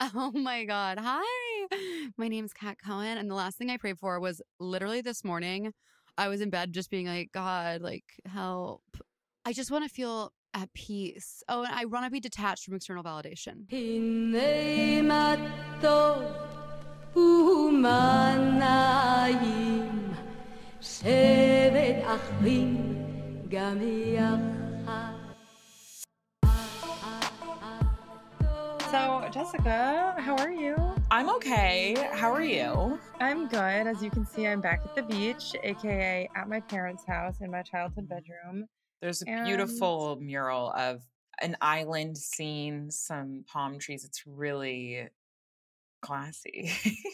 Oh my God. Hi. My name's Kat Cohen. And the last thing I prayed for was literally this morning. I was in bed just being like, God, like, help. I just want to feel at peace. Oh, and I want to be detached from external validation. So, Jessica, how are you? I'm okay. How are you? I'm good. As you can see, I'm back at the beach, aka at my parents' house in my childhood bedroom. There's a And- beautiful mural of an island scene, some palm trees. It's really classy.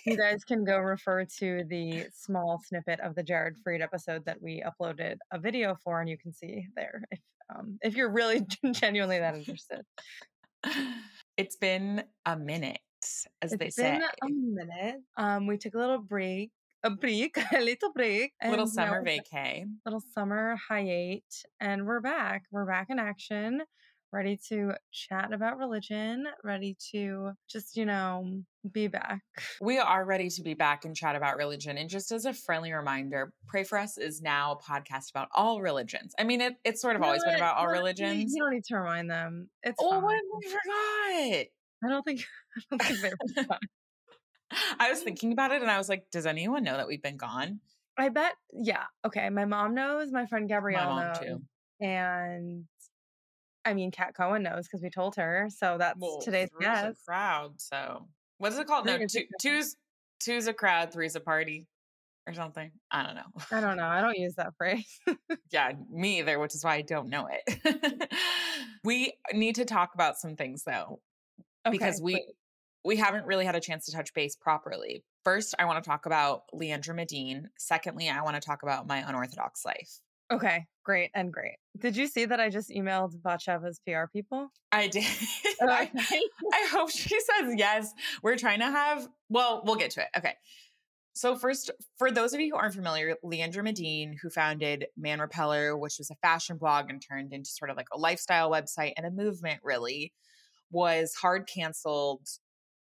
You guys can go refer to the small snippet of the Jared Freed episode that we uploaded a video for, and you can see there if um, if you're really genuinely that interested. it's been a minute, as they It's say. been a minute. Um, we took a little break, a break, a little break, Little summer vacay. little summer hiate and we're back we're back in action ready to chat about religion ready to just you know be back We are ready to be back and chat about religion. And just as a friendly reminder, Pray for Us is now a podcast about all religions. I mean, it, it's sort of You always been about all You know what? You- religions. you don't need to remind them it's Oh, fine. what? I forgot. i don't think i don't think they're. I was thinking about it and I was like, does anyone know that we've been gone? i bet yeah okay my mom knows my friend gabrielle My mom knows too. and i mean kat cohen knows because we told her so that's Well, today's three's a crowd. So what is it called? No, two, two's two's a crowd, three's a party, or something. I don't know. i don't know i don't use that phrase yeah, me either, which is why I don't know it. we need to talk about some things though, because we please. we haven't really had a chance to touch base properly. First, I want to talk about Leandra Medine. Secondly, I want to talk about my unorthodox life. Okay, great and great. Did you see that I just emailed Batsheva's PR people? I did. Oh, I, I hope she says yes. We're trying to have, well, we'll get to it. Okay. So, first, for those of you who aren't familiar, Leandra Medine, who founded Man Repeller, which was a fashion blog and turned into sort of like a lifestyle website and a movement, really, was hard canceled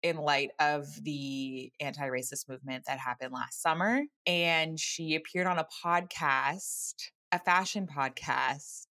in light of the anti racist movement that happened last summer. And she appeared on a podcast, a fashion podcast,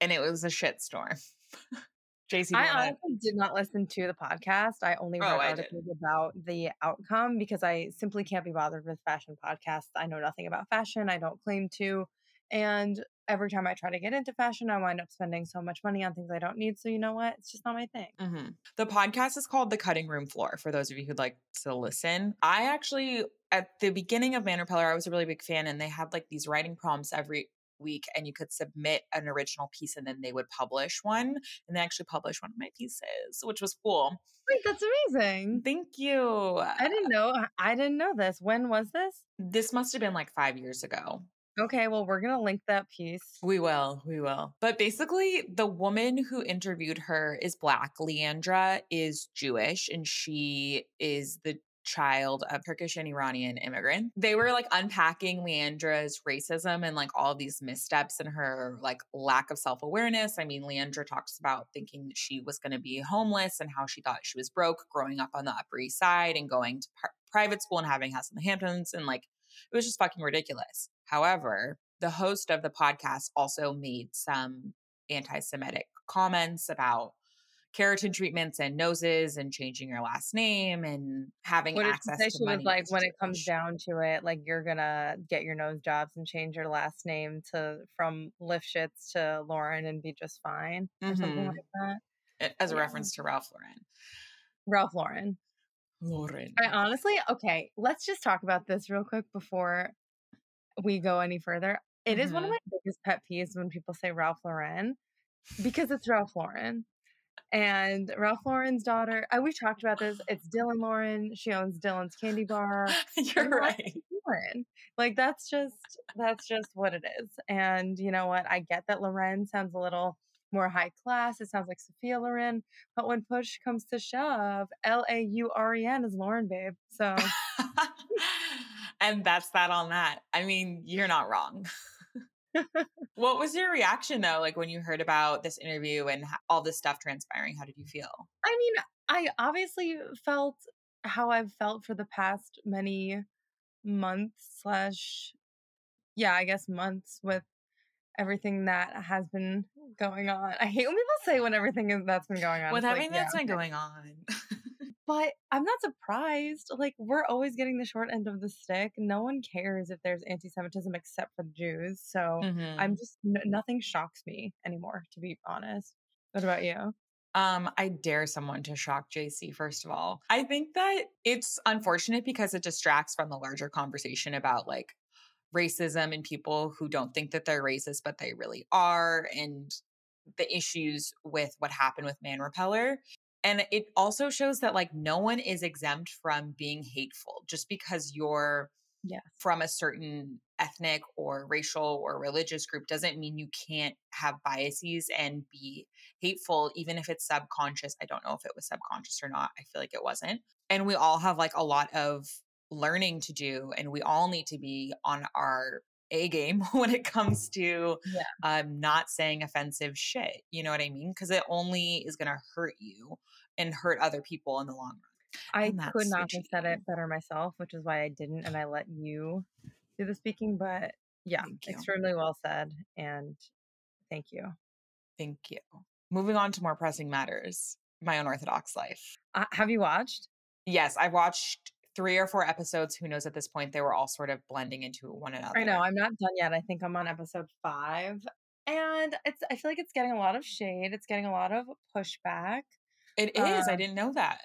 and it was a shitstorm. JC, I wanna- honestly did not listen to the podcast. I only Oh, read did. articles about the outcome because I simply can't be bothered with fashion podcasts. I know nothing about fashion. I don't claim to. And every time I try to get into fashion, I wind up spending so much money on things I don't need. So, you know what? It's just not my thing. hmm The podcast is called The Cutting Room Floor for those of you who'd like to listen. I actually, at the beginning of Man Repeller, I was a really big fan, and they had like these writing prompts every week, and you could submit an original piece, and then they would publish one. And they actually published one of my pieces, which was cool. Wait, that's amazing. Thank you. I didn't know. Uh, I didn't know this. When was this? This must have been like five years ago. Okay, well, we're going to link that piece. We will, we will. But basically, the woman who interviewed her is Black. Leandra is Jewish, and she is the child of Turkish and Iranian immigrant. They were like unpacking Leandra's racism and like all these missteps and her like lack of self awareness. I mean, Leandra talks about thinking that she was going to be homeless and how she thought she was broke growing up on the Upper East Side and going to par- private school and having house in the Hamptons. And like, it was just fucking ridiculous. However, the host of the podcast also made some anti Semitic comments about keratin treatments and noses and changing your last name and having What access to money. was like, when it comes down to it, like you're gonna get your nose jobs and change your last name to from Lifshitz to Lauren and be just fine, or something Mhm. like that. A- as a Yeah. reference to Ralph Lauren. Ralph Lauren. Lauren. I honestly, okay, let's just talk about this real quick before we go any further. It is one of Mhm. my biggest pet peeves when people say Ralph Lauren because it's Ralph Lauren. And Ralph Lauren's daughter, uh, we talked about this. It's Dylan Lauren. She owns Dylan's Candy Bar. You're what? right. Lauren. Like that's just that's just what it is. And you know what? I get that Loren sounds a little more high class. It sounds like Sophia Loren, but when push comes to shove, L A U R E N is Lauren, babe. So and that's that on that. I mean, you're not wrong. what was your reaction though, like when you heard about this interview and all this stuff transpiring? How did you feel? I mean, I obviously felt how I've felt for the past many months slash yeah, I guess months with everything that has been going on. I hate when people say when everything is that's been going on. With like, everything yeah, that's been okay. going on. But I'm not surprised. Like we're always getting the short end of the stick. No one cares if there's anti-Semitism except for the Jews. So Mhm. I'm just n- nothing shocks me anymore, to be honest. What about you? Um, I dare someone to shock JC, first of all. I think that it's unfortunate because it distracts from the larger conversation about like racism and people who don't think that they're racist, but they really are, and the issues with what happened with Man Repeller. And it also shows that like no one is exempt from being hateful just because you're Yes. from a certain ethnic or racial or religious group doesn't mean you can't have biases and be hateful, even if it's subconscious. I don't know if it was subconscious or not. I feel like it wasn't. And we all have like a lot of learning to do, and we all need to be on our A game when it comes to Yeah. um, not saying offensive shit. You know what I mean? Because it only is going to hurt you and hurt other people in the long run. I could not have said it better myself, which is why I didn't, and I let you do the speaking. But yeah, extremely well said, and thank you. Thank you. Moving on to more pressing matters my unorthodox life. Uh, have you watched? Yes, I watched three or four episodes. Who knows at this point? They were all sort of blending into one another. I know I'm not done yet. I think I'm on episode five, and it's. I feel like it's getting a lot of shade. It's getting a lot of pushback. It is. I Um, didn't know that.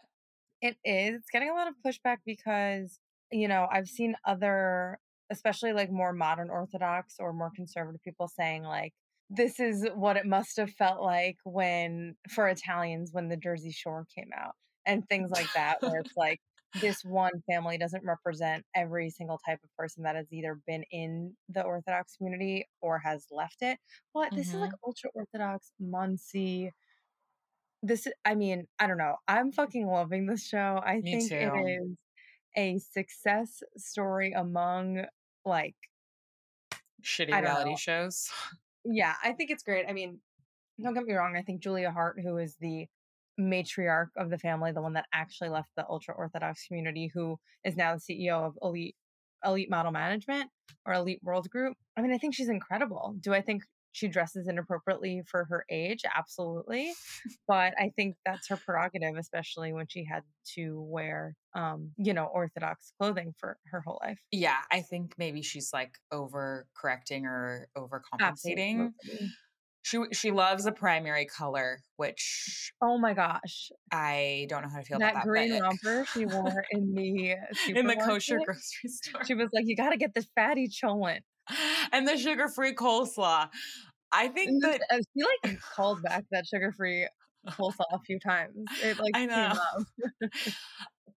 It is. It's getting a lot of pushback because, you know, I've seen other, especially like more modern Orthodox or more conservative people saying, like, this is what it must have felt like when, for Italians, when the Jersey Shore came out and things like that, where it's like, this one family doesn't represent every single type of person that has either been in the Orthodox community or has left it. But this is like mm-hmm. ultra Orthodox, Monsey, this I mean, I don't know. I'm fucking loving this show. I Me think it too. is a success story among like Shitty reality know. shows. yeah, I think it's great. I mean, don't get me wrong, I think Julia Haart, who is the matriarch of the family, the one that actually left the ultra orthodox community, who is now the CEO of Elite Elite Model Management or Elite World Group. I mean, I think she's incredible. Do I think she dresses inappropriately for her age? Absolutely. but I think that's her prerogative, especially when she had to wear um, you know, orthodox clothing for her whole life. Yeah, I think maybe she's like over correcting or overcompensating. Absolutely. She she loves a primary color, which Oh my gosh. I don't know how to feel that about that. green romper she wore in the in the kosher grocery store. She was like, "You got to get this fatty cholent." and the sugar-free coleslaw. I think that uh, she like called back that sugar-free coleslaw a few times. It like I came know. up.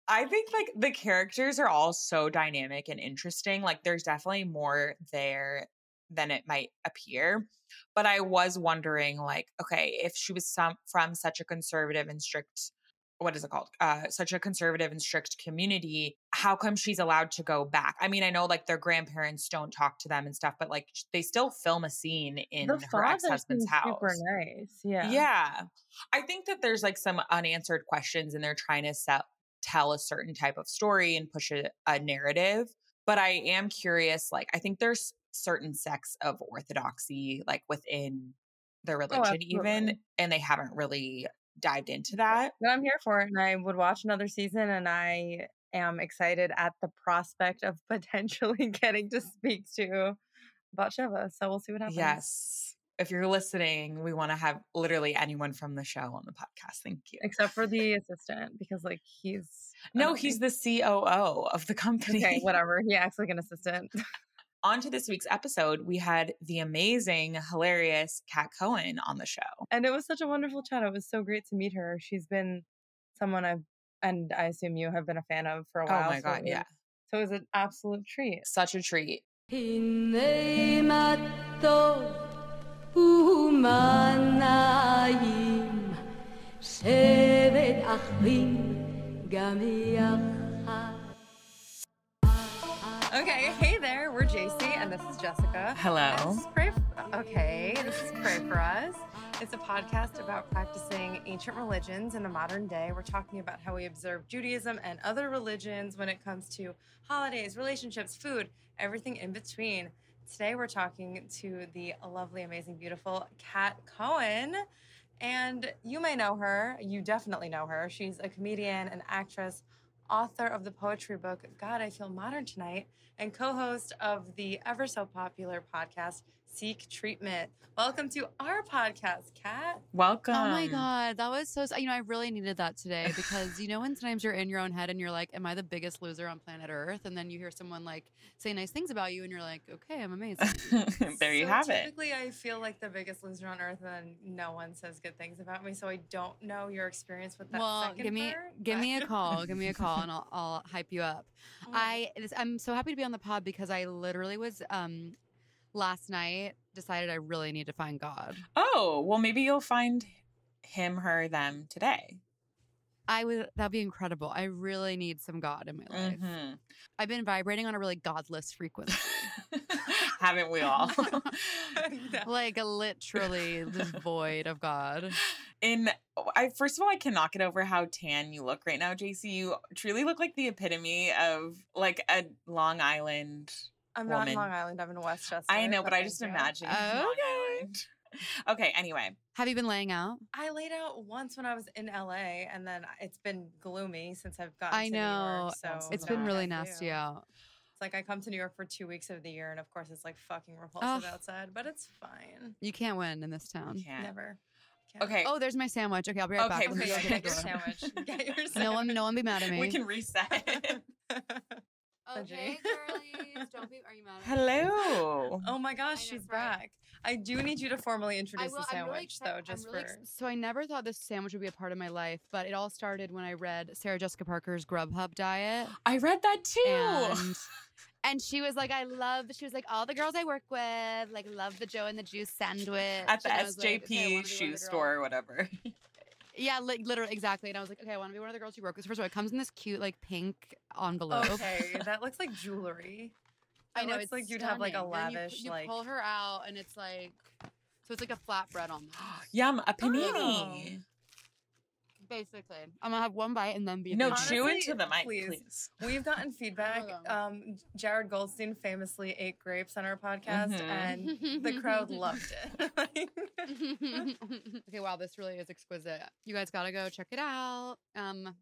I think like the characters are all so dynamic and interesting. Like there's definitely more there than it might appear. But I was wondering like okay, if she was some from such a conservative and strict what is it called? Uh such a conservative and strict community, how come she's allowed to go back? I mean, I know like their grandparents don't talk to them and stuff, but like they still film a scene in the her ex-husband's house. super nice. Yeah. Yeah. I think that there's like some unanswered questions and they're trying to sell, tell a certain type of story and push a, a narrative. But I am curious, like, I think there's certain sects of orthodoxy, like within the oh, religion, even, Oh, absolutely. and they haven't really dived into that. But I'm here for it, and I would watch another season, and I am excited at the prospect of potentially getting to speak to Batsheva. So we'll see what happens. Yes. If you're listening, we want to have literally anyone from the show on the podcast. Thank you. Except for the assistant, because like he's No, he's the COO of the company. okay. Whatever. He acts like an assistant. on to this week's episode, we had the amazing, hilarious Kat Cohen on the show. And it was such a wonderful chat. It was so great to meet her. She's been someone I've, and I assume you have been a fan of for a while. Oh while. my so God, it was- yeah. So it was an absolute treat. Such a treat. Okay, hey there, we're JC and this is Jessica. Hello. This is Pray for, okay, this is Pray for Us. It's a podcast about practicing ancient religions in the modern day. We're talking about how we observe Judaism and other religions when it comes to holidays, relationships, food, everything in between. Today we're talking to the lovely, amazing, beautiful Kat Cohen. And you may know her, you definitely know her. She's a comedian, an actress, author of the poetry book God, I Feel Modern Tonight, and co host of the ever so popular podcast Seek Treatment. Welcome to our podcast, Kat. Welcome. Oh my god, that was so. You know, I really needed that today because you know when sometimes you're in your own head and you're like, "Am I the biggest loser on planet Earth?" And then you hear someone like say nice things about you, and you're like, "Okay, I'm amazing." there you So have it. Typically, I feel like the biggest loser on earth, and no one says good things about me. So I don't know your experience with that. well, second give me part, give me a call, give me a call, and I'll, I'll hype you up. Oh, I this, I'm so happy to be on the pod because I literally was um last night decided I really need to find God. Oh, well, maybe you'll find him, her, them today. I would that'd be incredible. I really need some God in my life. Mhm. I've been vibrating on a really godless frequency. Haven't we all? Like literally just void of God. In I first of all, I cannot get over how tan you look right now, JC. You truly look like the epitome of like a Long Island. I'm not in. Long Island. I'm in Westchester. I know, but I just imagine Long Okay. Island. Okay, anyway. Have you been laying out? I laid out once when I was in LA, and then it's been gloomy since I've gotten I to New know. York. So it's been really nasty you. out. It's like I come to New York for two weeks of the year, and of course it's like fucking repulsive Ugh. outside, but it's fine. You can't win in this town. You can't. Never. Can't. Okay. Oh, there's my sandwich. Okay, I'll be right Okay, back. Let me Okay, go okay, get get your sandwich. Get your sandwich. No one, no one be mad at me. We can reset. Okay, girlies, don't be. Are you mad? Hello. oh my gosh, know, she's right. back. I do need you to formally introduce will, the I'm really sandwich, excited- though, just really for. ex- so I never thought this sandwich would be a part of my life, but it all started when I read Sarah Jessica Parker's Grubhub diet, I read that too. and and she was like, I love. She was like, all the girls I work with like love the Joe and the Juice sandwich At the And I was like, SJP okay, I wanna be one shoe store or whatever. Yeah, li- literally, exactly. And I was like, okay, I want to be one of the girls you work with. First of all, it comes in this cute like pink envelope. Okay, that looks like jewelry. I know it's like you'd have like a stunning. Then you pu- lavish you, like. pull her out, and it's like, so it's like a flatbread almost. Yum, a panini. Oh. Basically, I'm gonna have one bite and then be. No, panini. chew into the mic, please. please. We've gotten feedback. Um, Jared Goldstein famously ate grapes on our podcast, Mhm. and the crowd loved it. okay, wow, this really is exquisite. You guys gotta go check it out. Um,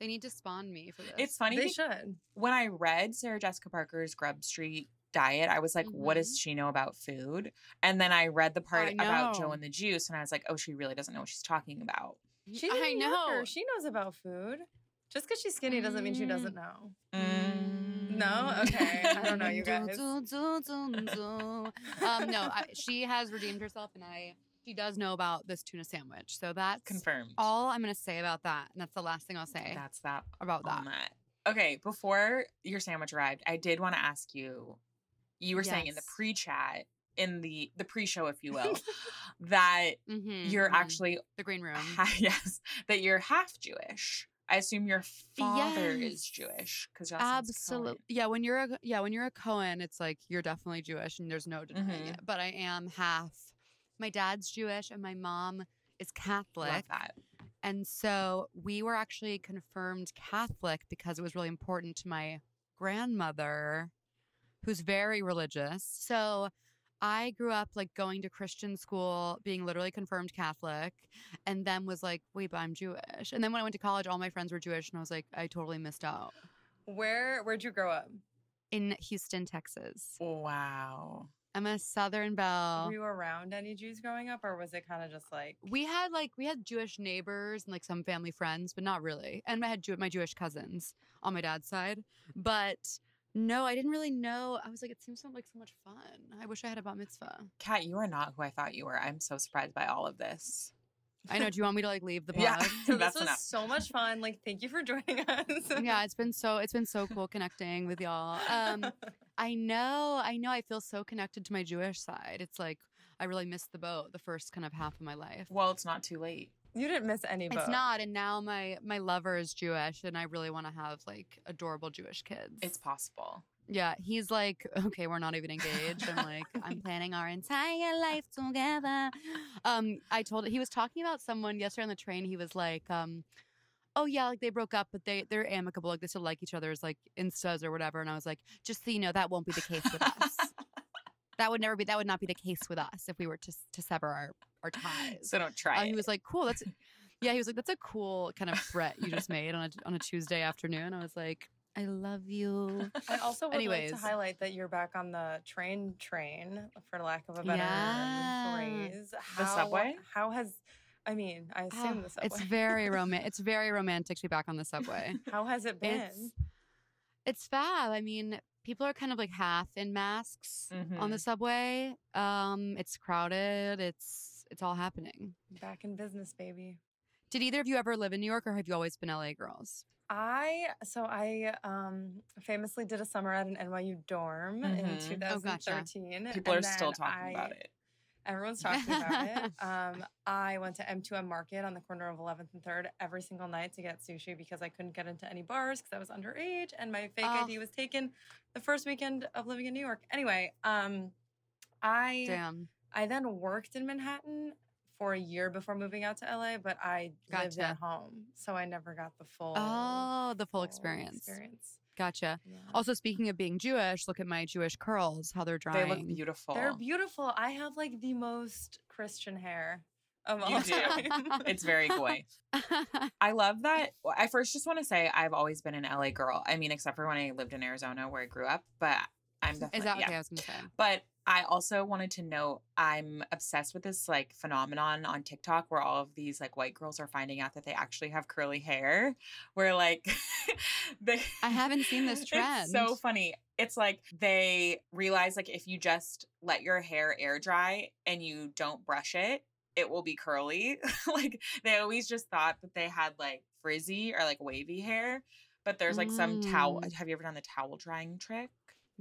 they need to spawn me for this. It's funny they should. when I read Sarah Jessica Parker's Grub Street diet, I was like, what does she know about food? And then I read the part about Joe and the juice, and I was like, oh, she really doesn't know what she's talking about. She's a I New know. Yorker. She knows about food. Just because she's skinny doesn't mean she Mm. doesn't know. Mm. No? Okay. I don't know, you guys. Um, no, I, she has redeemed herself, and I. She does know about this tuna sandwich, so that's Confirmed. all I'm gonna say about that, and that's the last thing I'll say That's that about that. that. Okay, before your sandwich arrived, I did want to ask you. You were saying in the pre-chat, in the the pre-show, if you will, that Mm-hmm, you're actually the green room. ha- yes, that you're half Jewish. I assume your father is Jewish because Absolutely. Yeah, when you're a yeah, when you're a Cohen, it's like you're definitely Jewish and there's no denying Mhm. it. But I am half my dad's Jewish and my mom is Catholic. And so we were actually confirmed Catholic because it was really important to my grandmother, who's very religious. So I grew up like going to Christian school, being literally confirmed Catholic, and then was like, wait, but I'm Jewish. And then when I went to college, all my friends were Jewish, and I was like, I totally missed out. Where where'd you grow up? In Houston, Texas. Wow. I'm a Southern belle. Were you around any Jews growing up, or was it kind of just like we had like we had Jewish neighbors and like some family friends, but not really. And I had Jew- my Jewish cousins on my dad's side, but no, I didn't really know. I was like, it seems so like so much fun. I wish I had a bat mitzvah. Kat, you are not who I thought you were. I'm so surprised by all of this. I know. Do you want me to like leave the pod? Yeah. So this was enough. so much fun. Like, thank you for joining us. yeah, it's been so it's been so cool connecting with y'all. Um, I know, I know. I feel so connected to my Jewish side. It's like I really missed the boat the first kind of half of my life. Well, it's not too late. You didn't miss any. It's not, and now my my lover is Jewish, and I really want to have like adorable Jewish kids. It's possible. Yeah, he's like, okay, we're not even engaged. I'm like, I'm planning our entire life together. Um, I told he was talking about someone yesterday on the train. He was like, um, oh yeah, like they broke up, but they they're amicable. Like they still like each other's like instas or whatever. And I was like, just so you know, that won't be the case with us. That would never be. That would not be the case with us if we were to to sever our our ties. So don't try. Uh, he was like, cool. That's yeah. He was like, that's a cool kind of threat you just made on a on a Tuesday afternoon. I was like, I love you. I also would like Anyways. to highlight that you're back on the train train, for lack of a better Yeah. phrase. How, subway? How has, I mean, I assume Oh, the subway. It's very romantic. It's very romantic to be back on the subway. how has it been? It's it's fab. I mean, people are kind of like half in masks on the subway. Um, it's crowded. It's it's all happening. back in business, baby. Did either of you ever live in New York, or have you always been LA girls? I so I um famously did a summer at an NYU dorm in Mhm. Oh, gotcha. 2013. People are still then talking about it. Everyone's talking about it. Um, I went to M2M Market on the corner of 11th and 3rd every single night to get sushi because I couldn't get into any bars because I was underage and my fake Oh. ID was taken the first weekend of living in New York. Anyway, um, I Damn. I then worked in Manhattan for a year before moving out to LA, but I lived at home, so I never got the full Oh, the full experience. experience. Gotcha. Yeah. Also, speaking of being Jewish, look at my Jewish curls. How they're drying. They look beautiful. They're beautiful. I have like the most Christian hair of all You do. It's very coy. I love that. I first just want to say I've always been an LA girl. I mean, except for when I lived in Arizona where I grew up, but I'm definitely Is that yeah. okay? I was gonna say. But I also wanted to note I'm obsessed with this like phenomenon on TikTok where all of these like white girls are finding out that they actually have curly hair. Where like they I haven't seen this It's so funny. It's like they realize like if you just let your hair air dry and you don't brush it, it will be curly. like they always just thought that they had like frizzy or like wavy hair. But there's like some towel. Mm. Have you ever done the towel drying trick?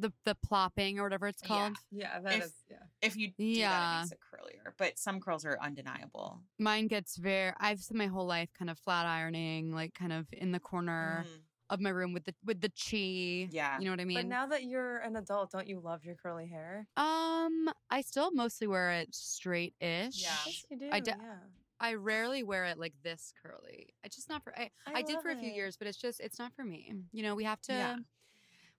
The the plopping or whatever it's called. Yeah, that is. If- yeah. If you do that, Yeah. it makes it curlier. But some curls are undeniable. Mine gets very. I've spent my whole life kind of flat ironing, like kind of in the corner Mhm. of my room with the with the chi. Yeah. You know what I mean? But now that you're an adult, don't you love your curly hair? um, I still mostly wear it straight ish. Yeah. Yes, you do. I d- yeah. I rarely wear it like this curly. It's just not for. I, I I, did for a few it. years, but it's just it's not for me. You know, we have to. Yeah.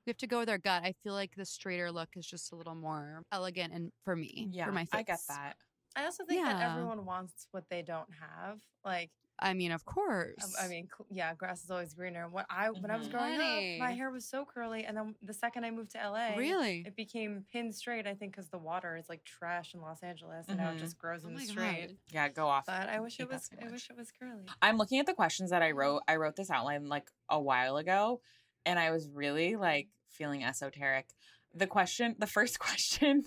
We have to go with our gut. I feel like the straighter look is just a little more elegant and for me, Yeah. for my face. I get that. I also think that everyone wants what they don't have. Like, I mean, of course. um, I mean, yeah, grass is always greener. When I when I was Mhm. growing up, my hair was so curly, and then the second I moved to LA, really. it became pin straight. I think because the water is like trash in Los Angeles, and now Mhm. it just grows Oh in the straight. God. Yeah, go off. But I wish it was. I wish it was curly. I'm looking at the questions that I wrote. I wrote this outline like a while ago, and I was really like feeling esoteric. The question, the first question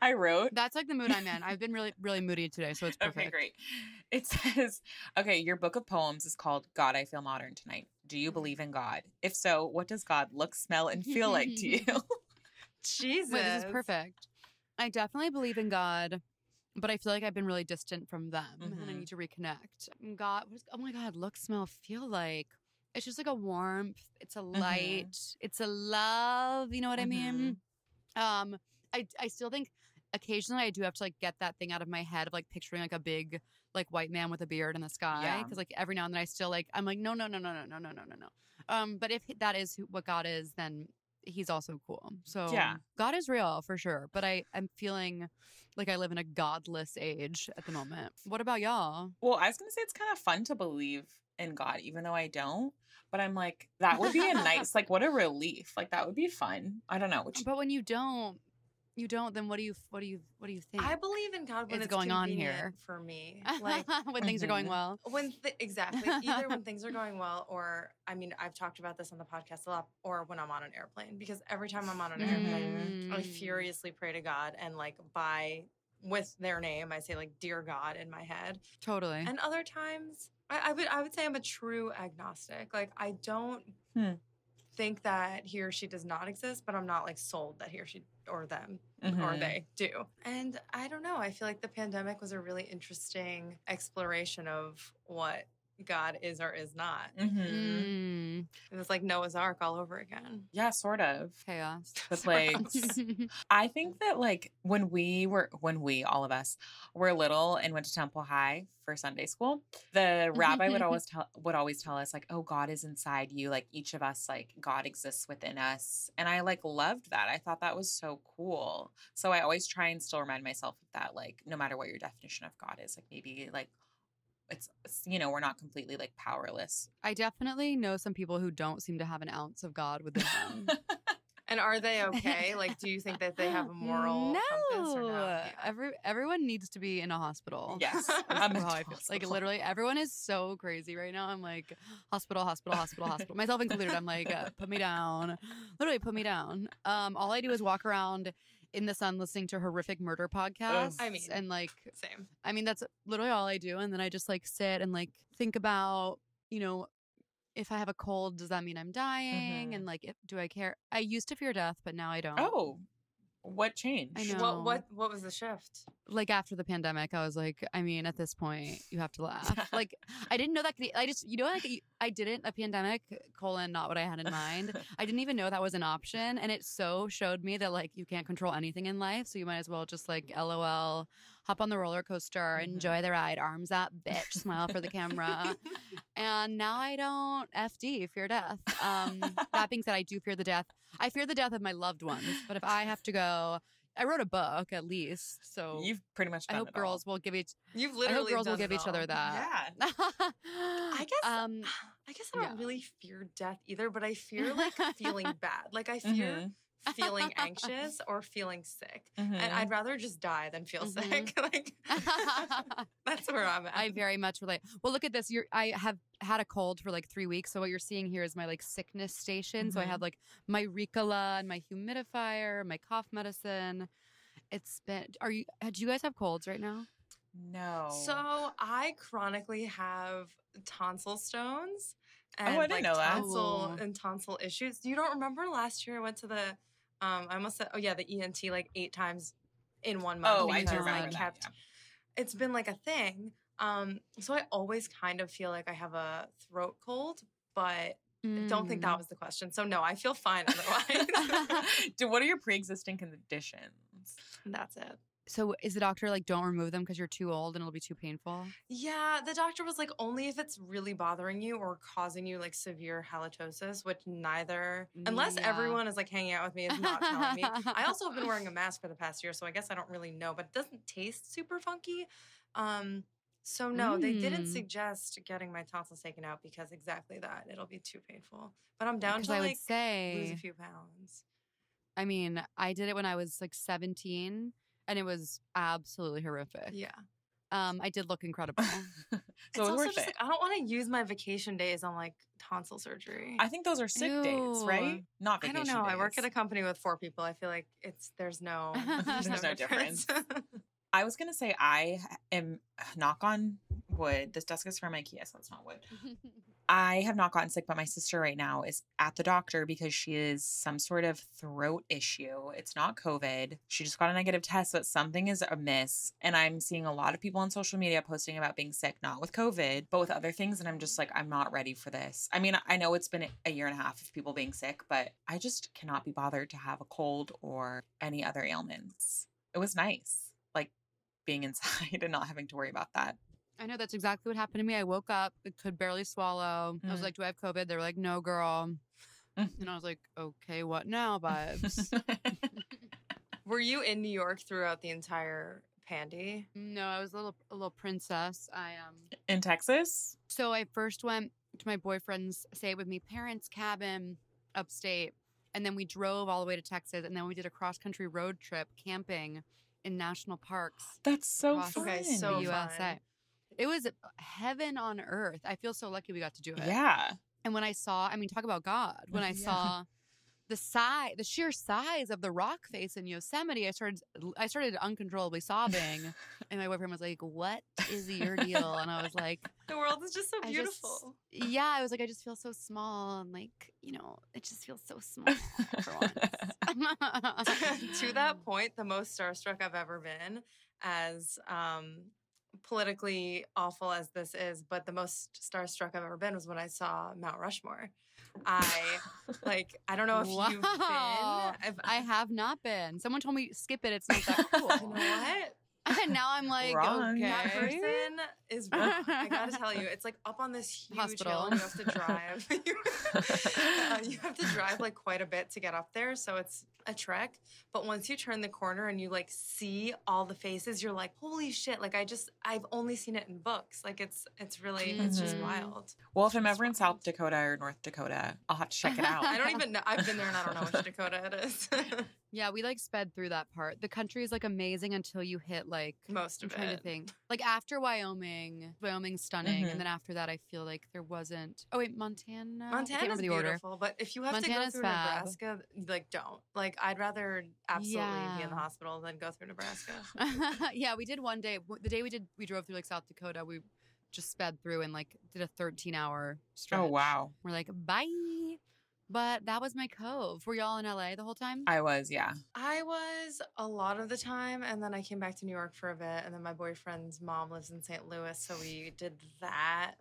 I wrote. That's like the mood I'm in. I've been really, really moody today, so it's perfect. Okay, great. It says, okay, your book of poems is called God, I Feel Modern Tonight. Do you believe in God? If so, what does God look, smell, and feel like to you? Jesus, Wait, this is perfect. I definitely believe in God, but I feel like I've been really distant from them, and I Mhm. need to reconnect. God, what is, oh my God, look, smell, feel like. It's just like a warmth. It's a light. It's a love. You know what I mean? Um, I I still think occasionally I do have to like get that thing out of my head of like picturing like a big like white man with a beard in the sky Yeah. because like every now and then I still like I'm like no no no no no no no no no no. Um, but if that is who, what God is, then he's also cool. So Yeah. God is real for sure. But I I'm feeling like I live in a godless age at the moment. What about y'all? Well, I was to say it's kind of fun to believe in God, even though I don't. But I'm like, that would be a nice, like, what a relief. Like, that would be fun. I don't know. Which, But when you don't, you don't. Then what do you what do you what do you think? I believe in God when is it's going on here? for me. Like when things are going Mhm. well. when th- exactly either when things are going well or I mean I've talked about this on the podcast a lot or when I'm on an airplane because every time I'm on an airplane I Mm. furiously pray to God and like by with their name I say like dear God in my head Totally. and other times I, I would I would say I'm a true agnostic like I don't Hmm. think that he or she does not exist but I'm not like sold that he or she or them or Mhm. they do. And I don't know. I feel like the pandemic was a really interesting exploration of what God is or is not. Mhm. Mm, It was like Noah's Ark all over again. Yeah, sort of. chaos. The plagues. I think that like when we were when we all of us were little and went to Temple High for Sunday school, the rabbi would always tell would always tell us like, "Oh, God is inside you. Like each of us, like God exists within us." And I like loved that. I thought that was so cool. So I always try and still remind myself of that. Like no matter what your definition of God is, like maybe like it's it's, you know we're not completely like powerless. I definitely know some people who don't seem to have an ounce of God within them. And are they okay? Like, do you think that they have a moral no. compass or no? Yeah. Every everyone needs to be in a hospital. yes, I'm how I feel. Like literally, everyone is so crazy right now. I'm like, hospital, hospital, hospital, hospital. Myself included. I'm like, uh, put me down. Literally, put me down. Um, all I do is walk around in the sun listening to horrific murder podcasts. I mean- and like, Same. I mean, that's literally all I do. And then I just like sit and like think about, you know, if I have a cold, does that mean I'm dying? Mhm. And like, if, do I care? I used to fear death, but now I don't. Oh, what changed? I know. What what what was the shift? like after the pandemic, I was like, I mean, at this point, you have to laugh. like, I didn't know that. Could, I just, you know, like I didn't a pandemic colon, not what I had in mind. I didn't even know that was an option, and it so showed me that like you can't control anything in life, so you might as well just like LOL, hop on the roller coaster, Mhm. enjoy the ride, arms up, bitch, smile for the camera. and now I don't FD fear death. Um, that being said, I do fear the death. I fear the death of my loved ones, but if I have to go. I wrote a book at least, so You've pretty much. I hope it all. girls will give each. You've literally. I hope girls will give each other that. Yeah. I guess Um, I guess I don't yeah. really fear death either, but I fear like feeling bad. Like I fear Mhm. Feeling anxious or feeling sick. Mhm. And I'd rather just die than feel Mhm. sick. like that's where I'm at. I very much relate. Well, look at this. You're. I have had a cold for like three weeks. So what you're seeing here is my like sickness station. So I have like my Ricola and my humidifier, my cough medicine. It's been. Are you? Do you guys have colds right now? no. So I chronically have tonsil stones Oh, and I didn't like know that. tonsil Ooh. and tonsil issues. You don't remember last year I went to the um I must have oh yeah, the ENT like eight times in one month. oh, I do because remember that. kept it's been like a thing. Um so I always kind of feel like I have a throat cold, but don't think Mm. that was the question. So no, I feel fine otherwise. yeah. Do what are your pre-existing conditions? That's it. So is the doctor like don't remove them because you're too old and it'll be too painful? Yeah, the doctor was like only if it's really bothering you or causing you like severe halitosis, which neither, unless Yeah. everyone is like hanging out with me, is not telling me. I also have been wearing a mask for the past year, so I guess I don't really know, but it doesn't taste super funky. Um, so no, they didn't Mm. suggest getting my tonsils taken out because exactly that it'll be too painful. But I'm down to I would like lose say a few pounds. I mean, I did it when I was like 17 and it was absolutely horrific. Yeah, Um, I did look incredible. so it's it's also worth just it. like I don't want to use my vacation days on like tonsil surgery. I think those are sick days, right? Ew. Not I vacation don't know. I work at a company with four people. I feel like it's there's no There's no difference. I was gonna say I am knock on wood. This desk is from IKEA, so it's not wood. I have not gotten sick, but my sister right now is at the doctor because she is some sort of throat issue. It's not COVID. She just got a negative test, but something is amiss. And I'm seeing a lot of people on social media posting about being sick, not with COVID, but with other things. And I'm just like, I'm not ready for this. I mean, I know it's been a year and a half of people being sick, but I just cannot be bothered to have a cold or any other ailments. It was nice, like being inside and not having to worry about that. I know that's exactly what happened to me. I woke up, I could barely swallow. I was Mm. like, "Do I have COVID?" They were like, "No, girl." Mm. And I was like, "Okay, what now, vibes?" Were you in New York throughout the entire pandy? no, I was a little a little princess. I um. In Texas? So I first went to my boyfriend's stay it with me parents' cabin upstate, and then we drove all the way to Texas, and then we did a cross country road trip camping in national parks. That's so fun. Okay, so the fun. It was heaven on earth. I feel so lucky we got to do it. Yeah. And when I saw, I mean, talk about God. When I Yeah. saw the size, the sheer size of the rock face in Yosemite, I started, I started uncontrollably sobbing. and my boyfriend was like, "What is your deal?" And I was like, The world is just so I just- beautiful. "Yeah." I was like, "I just feel so small, and like, you know, it just feels so small for once." to that point, the most starstruck I've ever been as um politically awful as this is, but the most starstruck I've ever been was when I saw Mount Rushmore. I like I don't know if you've Wow. been. If, I have not been. Someone told me skip it. It's not that cool. you know what? And now I'm like, Wrong. That okay. person is. I gotta tell you, it's like up on this huge Hospital. hill. And you have to drive. Uh, you have to drive like quite a bit to get up there, so it's a trek. But once you turn the corner and you like see all the faces, you're like, holy shit! Like I just, I've only seen it in books. Like it's, it's really, it's just Mhm. wild. well, if I'm ever in. South Dakota or North Dakota, I'll have to check it out. I don't even know. I've been there and I don't know which Dakota it is. Yeah, we like sped through that part. The country is like amazing until you hit like Most of I'm of trying it. to think. Like after Wyoming, Wyoming's stunning, Mhm. and then after that, I feel like there wasn't. Oh wait, Montana. I can't Montana's remember the order. beautiful, but if you have to go through fab. Nebraska, like don't. Like I'd rather absolutely be in the Yeah. hospital than go through Nebraska. yeah, we did one day. The day we did, we drove through like South Dakota. We just sped through and like did a 13 hour stretch. Oh wow, We're like, bye. But that was my cove. Were y'all in LA the whole time? I was yeah. I was a lot of the time, and then I came back to New York for a bit, and then my boyfriend's mom lives in St. Louis, so we did that.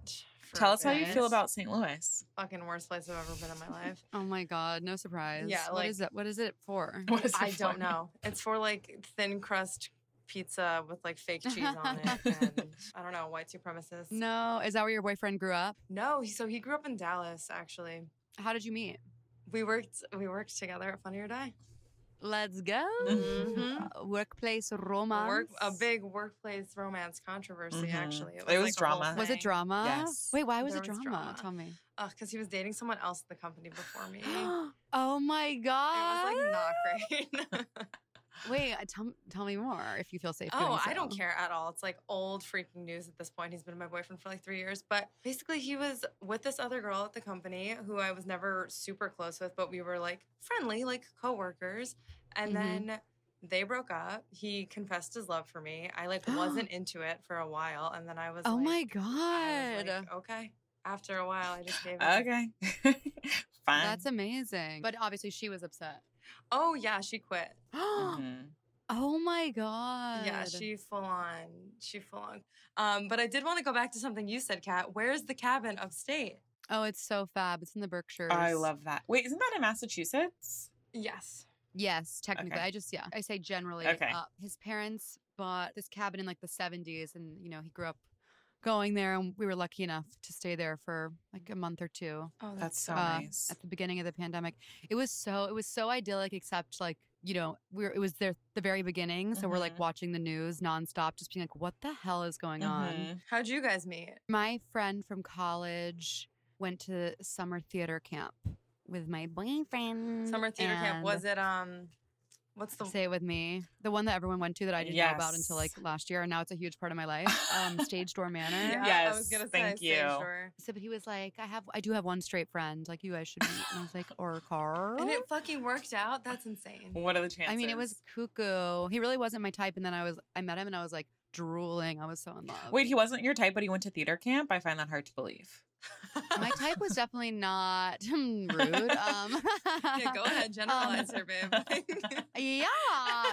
For Tell a us how you feel about St. Louis. fucking worst place I've ever been in my life. oh my god, no surprise. Yeah, like- is it? What is it for? What is it I for? don't know. It's for like thin crust pizza with like fake cheese on it, and I don't know white supremacists. No, is that where your boyfriend grew up? No, so he grew up in Dallas. Actually, How did you meet? we worked we worked together at Funny or Die. Let's go. Mhm. Uh, Workplace romance. Work a big workplace romance controversy. Mhm. Actually, It was like a whole drama. Was it drama? Yes. Wait, why was There it was drama? drama. Tell me. because he was dating someone else in the company before me. oh my god. It was like not great. Wait, uh, tell tell me more if you feel safe. oh, doing I don't care at all. It's like old freaking news at this point. He's been my boyfriend for like three years. But basically, he was with this other girl at the company who I was never super close with, but we were like friendly, like coworkers. And Mhm. then they broke up. He confessed his love for me. I like wasn't into it for a while, and then I was. Oh like, my I god. was like, okay. After a while, I just gave in. Okay, fine. That's amazing. But obviously she was upset. Oh yeah, she quit. Mhm. Oh my god. Yeah, she full on. She full on. Um, but I did want to go back to something you said, Kat. Where's the cabin upstate? Oh, it's so fab. It's in the Berkshires. I love that. Wait, isn't that in Massachusetts? Yes. Yes, technically. Okay. I just yeah. I say generally. Okay. Uh, his parents bought this cabin in like the 70s and you know, he grew up going there and we were lucky enough to stay there for like a month or two Oh, That's so uh, nice. at the beginning of the pandemic. It was so it was so idyllic except like, you know, we were it was there the very beginning, so we're like Mhm. watching the news nonstop just being like what the hell is going on? Mhm. How'd you guys meet? My friend from college went to summer theater camp with my boyfriend. Summer theater camp. Was it um what's the Say it with me. The one that everyone went to that I didn't know about until like last year, and now it's a huge part of my life. Um, Stage Door Manor. Yeah, I was Yes, gonna say thank stage you. door. So, but he was like, I have, I do have one straight friend. Like you guys should meet. And I was like, or Carl. And it fucking worked out. That's insane. What are the chances? I mean, it was cuckoo. He really wasn't my type, and then I was, I met him, and I was like drooling. I was so in love. Wait, he wasn't your type, but he went to theater camp. I find that hard to believe. my type was definitely not hmm, rude. Um, yeah, go ahead, generalize her, babe. yeah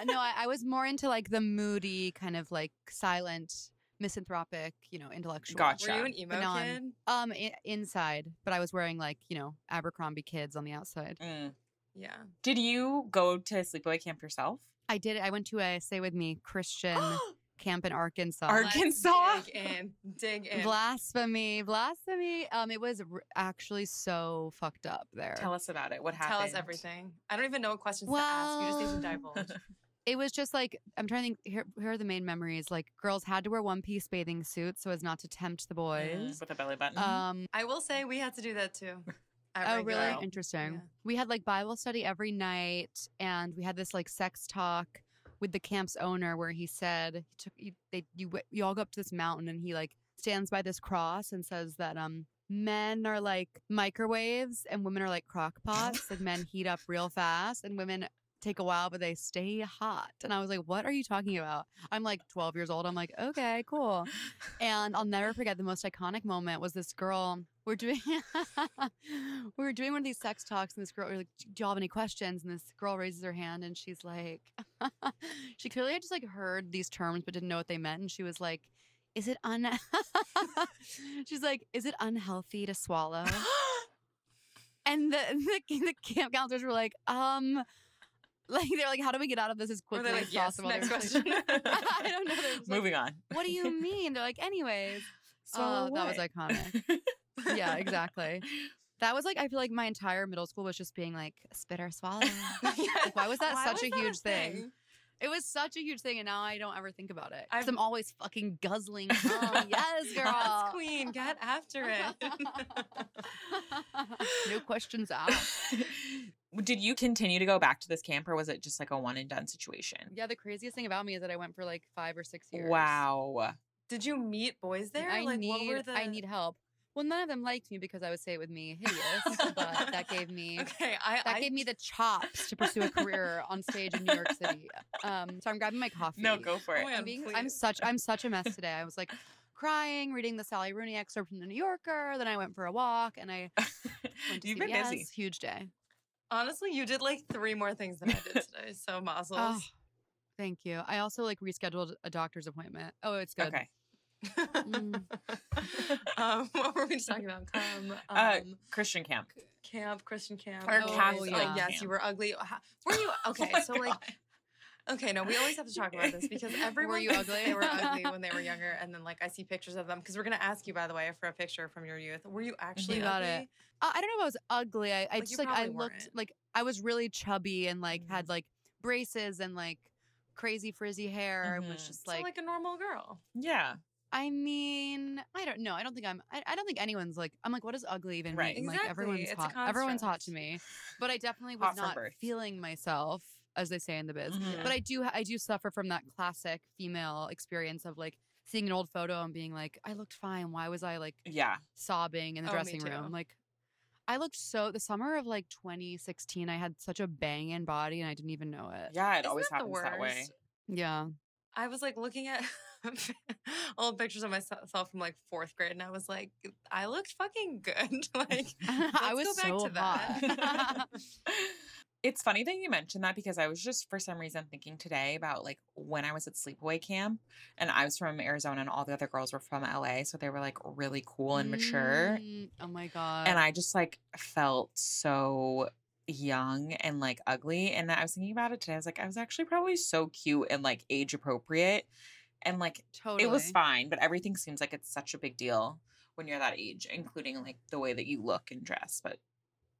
no I, I was more into like the moody kind of like silent misanthropic you know intellectual Gotcha. Were you an emo But kid? um I- inside but i was wearing like you know abercrombie kids on the outside Mm. Yeah. Did you go to sleepaway camp yourself? i did i went to a stay with me christian camp in arkansas Arkansas? Dig in. Dig in. blasphemy blasphemy um it was r- actually so fucked up there Tell us about it. What happened? Tell us everything. I don't even know what questions to ask. You just need to divulge. it was just like i'm trying to think here, here are the main memories like girls had to wear one piece bathing suits so as not to tempt the boys Mm, with a belly button. um I will say we had to do that too. at Oh, really? Interesting. Yeah. We had like Bible study every night, and we had this like sex talk with the camp's owner, where he said he took you, they you you all go up to this mountain, and he like stands by this cross and says that um men are like microwaves and women are like crock pots, like men heat up real fast, and women take a while but they stay hot and i was like what are you talking about i'm like 12 years old i'm like okay cool and I'll never forget the most iconic moment was this girl. We're doing we were doing one of these sex talks, and this girl, we're like, "Do y'all have any questions?" And this girl raises her hand, and she's like, she clearly had just like heard these terms but didn't know what they meant, and she was like, is it un She's like, is it unhealthy to swallow? And the, the the camp counselors were like, um, like they're like, how do we get out of this as quickly they're as yes, possible? next They were just like- question. I don't know. Just like, Moving on. what do you mean? They're like, anyways. Swallow Oh, that was iconic. yeah, exactly. That was like I feel like my entire middle school was just being like spit or swallow. Like, why was that Why such was a that huge thing? It was such a huge thing, and now I don't ever think about it. I'm always fucking guzzling. cum. Oh, yes, girl. Yes, queen, get after it. no questions asked. Did you continue to go back to this camp or was it just like a one and done situation? Yeah, the craziest thing about me is that I went for like five or six years. Wow. Did you meet boys there? I like, need what were the? I need help. Well, none of them liked me because I would say it with me hideous, but that gave me Okay, I. that I, gave me the chops to pursue a career on stage in New York City. Um, so I'm grabbing my coffee. No, go for Oh it. my I'm being I'm such I'm such a mess today. I was like crying, reading the Sally Rooney excerpt from the New Yorker. Then I went for a walk and I went to You've been CVS. busy. Huge day. Honestly, you did like three more things than I did today. So mazel. Oh, thank you. I also like rescheduled a doctor's appointment. Oh, it's good. Okay. Mm. um, what were we just talking about? Come, um, Uh, Christian camp. camp, Christian camp, Or Oh, Catholic- yeah. Yes, you were ugly. How- Were you okay? Oh so like, God. Okay, no, we always have to talk about this because everyone you ugly? They were ugly when they were younger, and then like I see pictures of them because we're gonna ask you by the way for a picture from your youth. Were you actually You got it. ugly? Uh, I don't know if I was ugly. I, I Like, just like I looked weren't. like I was really chubby and like Mhm. had like braces and like crazy frizzy hair. and was just So like, like a normal girl. Yeah. I mean, I don't know. I don't think I'm. I, I don't think anyone's like. I'm like, what does ugly even Right. mean? Like everyone's It's a hot. Everyone's hot to me. But I definitely was not birth. feeling myself, as they say in the biz. Mhm. But I do. I do suffer from that classic female experience of like seeing an old photo and being like, I looked fine. Why was I like Yeah. sobbing in the Oh, dressing room? Like. I looked so the summer of like 2016. I had such a banging body and I didn't even know it. Yeah. It Isn't always that the happens that way. worst? Yeah. I was like looking at old pictures of myself from like fourth grade, and I was like, I looked fucking good. like, I was let's go back so to that. It's funny that you mentioned that because I was just for some reason thinking today about like when I was at sleepaway camp and I was from Arizona and all the other girls were from LA. So they were like really cool and mature. Mm, Oh my god. And I just like felt so young and like ugly. And I was thinking about it today. I was like, I was actually probably so cute and like age appropriate. And like totally. it was fine, but everything seems like it's such a big deal when you're that age, including like the way that you look and dress. But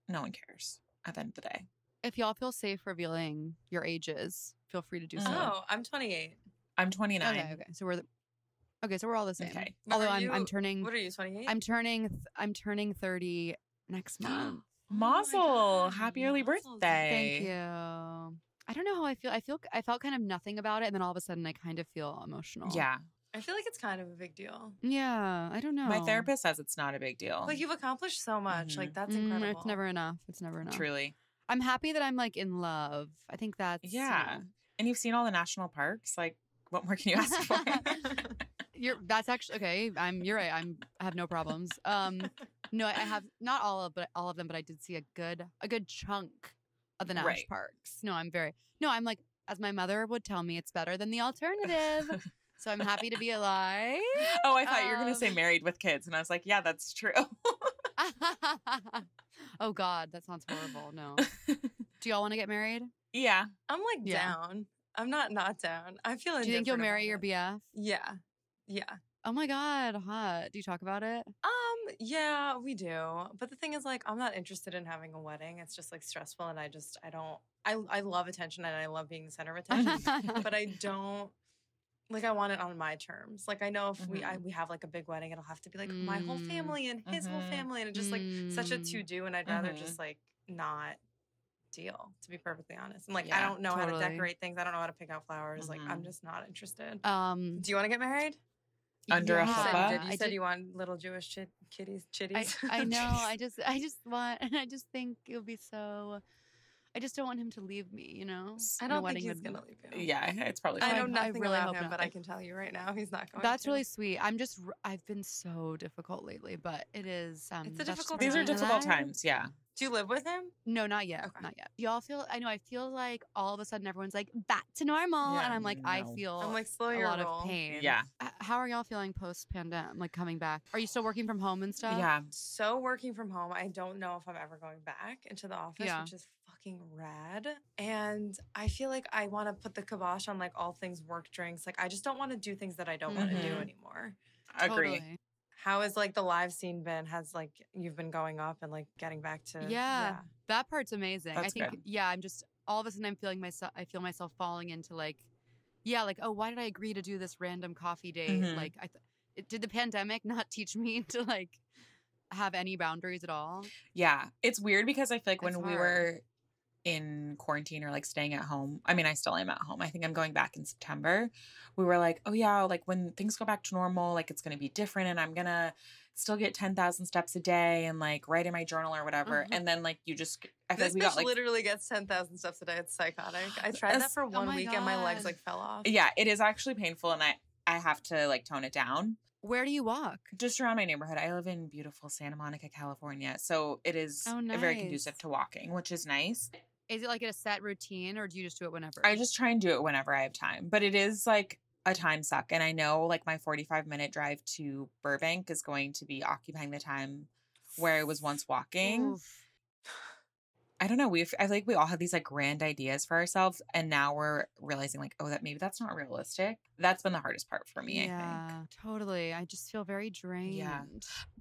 no one cares at the end of the day. If y'all feel safe revealing your ages, feel free to do so. Oh, I'm 28. I'm 29. Okay, okay. So we're the, okay. So we're all the same. Okay. Although I'm I'm turning What are you, 28? I'm turning th- I'm turning thirty next month. Oh Mazel. God, Happy early mazel. birthday. Thank you. I don't know how I feel. I feel I felt kind of nothing about it, and then all of a sudden I kind of feel emotional. Yeah. I feel like it's kind of a big deal. Yeah. I don't know. My therapist says it's not a big deal. Like you've accomplished so much. Like Mhm. that's Mm, incredible. It's never enough. It's never enough. Truly. I'm happy that I'm like in love. I think that's you Yeah. know, And you've seen all the national parks. Like, what more can you ask for? You're that's actually okay. I'm you're right. I'm I have no problems. Um no, I I have not all of but all of them, but I did see a good a good chunk of the national Right. parks. No, I'm very no, I'm like as my mother would tell me, it's better than the alternative. so I'm happy to be alive. oh, I thought you were going to say Um, married with kids. And I was like, yeah, that's true. Oh God, that sounds horrible. No. Do y'all want to get married? yeah. I'm like Yeah. down. I'm not not down. I feel. Do you think you'll marry your it. BF? Yeah. Yeah. Oh my God, hot. Do you talk about it? Um, yeah, we do. But the thing is like I'm not interested in having a wedding. It's just like stressful and I just I don't I I love attention and I love being the center of attention. but I don't like I want it on my terms. Like I know if we I, we have like a big wedding, it'll have to be like my whole Mm. family and his whole Mhm. family and it's just like such a Mm. to do and I'd rather just like not deal, to be perfectly honest. And like I don't know how to decorate things. I don't know how to pick out flowers. Like I'm just not interested. Um, Do you want to get married? Under a you said, you did. You I said did- you want little Jewish chit- kitties, I, chitties. I know. I just, I just want, and I just think it would be so. I just don't want him to leave me. You know, I don't think wedding he's gonna leave you. Yeah. It's probably I fine. know I nothing really about him, not. but I can tell you right now, he's not going. That's to. really sweet. I'm just, r- I've been so difficult lately, but it is. Um, It's a that's just difficult These are part of time. difficult times. Yeah. Do you live with him? No, not yet. Okay. Not yet. Y'all feel I know I feel like all of a sudden everyone's like back to normal Yeah, and I'm like I feel I'm like slow a your lot roll. of pain. Yeah. How are y'all feeling post pandemic like coming back? Are you still working from home and stuff? Yeah. So working from home, I don't know if I'm ever going back into the office, Yeah. which is fucking rad. And I feel like I want to put the kibosh on like all things work drinks. Like I just don't want to do things that I don't want to do anymore. Agree. Totally. How has like the live scene been? Has like you've been going up and like getting back to Yeah. That part's amazing. I think good. yeah, I'm just all of a sudden I'm feeling myself I feel myself falling into like yeah, like oh, why did I agree to do this random coffee date? Mhm. Like I th- it, did the pandemic not teach me to like have any boundaries at all? Yeah. It's weird because I feel like when It's we were in quarantine or like staying at home, I mean, I still am at home. I think I'm going back in September. We were like, oh, yeah, like when things go back to normal, like it's going to be different and I'm going to still get 10,000 steps a day and like write in my journal or whatever. Mhm. And then like you just, I feel This like we got like, literally gets 10,000 steps a day. It's psychotic. I tried that for oh one my week and my legs like fell off. yeah, it is actually painful and I, I have to like tone it down. Where do you walk? just around my neighborhood. I live in beautiful Santa Monica, California. So it is Oh, very conducive to walking, which is nice. Is it like a set routine or do you just do it whenever? I just try and do it whenever I have time, but it is like a time suck. And I know like my 45 minute drive to Burbank is going to be occupying the time where I was once walking. Oof. I don't know. We've, I feel like we all have these like grand ideas for ourselves. And now we're realizing like, oh, that maybe that's not realistic. That's been the hardest part for me, I yeah, totally. I just feel very drained. Yeah,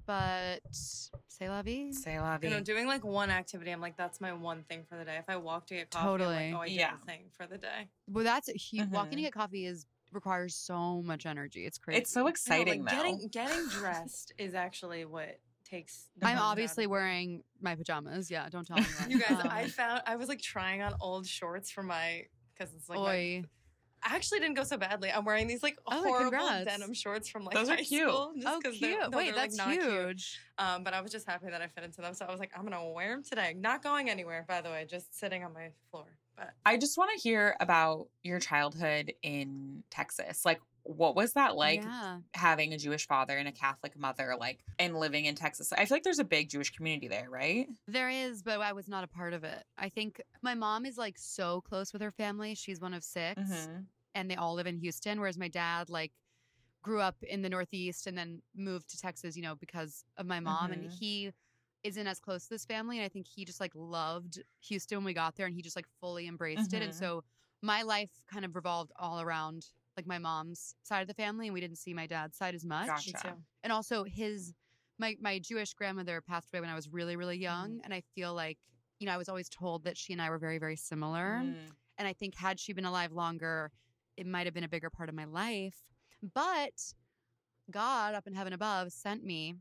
But say la vie. Say la vie. You know, doing like one activity, I'm like, that's my one thing for the day. If I walk to get coffee, Totally. I'm like, oh, I did Yeah. the thing for the day. Well, that's huge. Walking to Mhm. get coffee is requires so much energy. It's crazy. It's so I know, exciting like, though. getting getting dressed is actually what takes. the I'm most out obviously wearing my pajamas. Yeah, don't tell anyone. You guys, Um, I found I was like trying on old shorts for my because it's like my, I actually didn't go so badly. I'm wearing these like Oh, horrible congrats. denim shorts from like Those are cute. school. Just Oh, 'cause cute. they're- no, Wait, they're, like, that's cute. huge. Um, but I was just happy that I fit into them, so I was like, I'm gonna wear them today. Not going anywhere, by the way, just sitting on my floor. But I just want to hear about your childhood in Texas. Like, what was that like yeah. having a Jewish father and a Catholic mother, like, and living in Texas? I feel like there's a big Jewish community there, right? There is, but I was not a part of it. I think my mom is like so close with her family. She's one of 6 Mhm. and they all live in Houston, whereas my dad like grew up in the Northeast and then moved to Texas, you know, because of my mom. And Mhm. he isn't as close to this family. And I think he just like loved Houston when we got there and he just like fully embraced it. And Mhm. so my life kind of revolved all around like my mom's side of the family and we didn't see my dad's side as much. Gotcha. And also his my my Jewish grandmother passed away when I was really, really young. And I feel like, you know, I was always told that she and I were very, very similar. Mm. And I think had she been alive longer, it might have been a bigger part of my life. But God up in heaven above sent me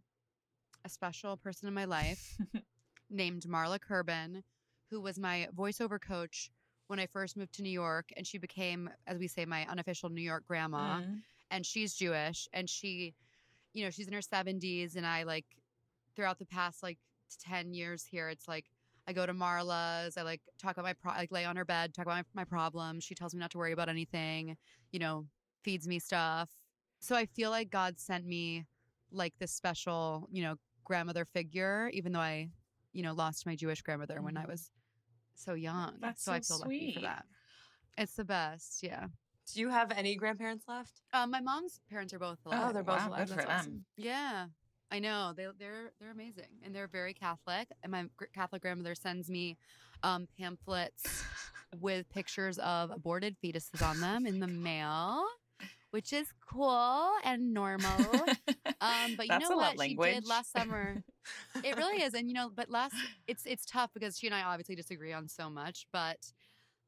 a special person in my life named Marla Kerbin, who was my voiceover coach when I first moved to New York. And she became, as we say, my unofficial New York grandma. Mm. And she's Jewish. And she, you know, she's in her 70s. And I like, throughout the past like 10 years here, it's like, I go to Marla's. I like talk about my pro- like lay on her bed, talk about my, my problems. She tells me not to worry about anything. You know, feeds me stuff. So I feel like God sent me like this special, you know, grandmother figure, even though I, you know, lost my Jewish grandmother when I Mhm. was so young. That's so I so feel lucky for that. It's the best. Yeah. Do you have any grandparents left? Um, my mom's parents are both alive. Oh, they're both wow, alive. Good for That's them. Yeah, I know they they're they're amazing and they're very Catholic. And my Catholic grandmother sends me um, pamphlets with pictures of aborted fetuses on them in the mail, which is cool and normal. Um, but you That's know a love what she language. did last summer? It really is, and you know, but last it's it's tough because she and I obviously disagree on so much. But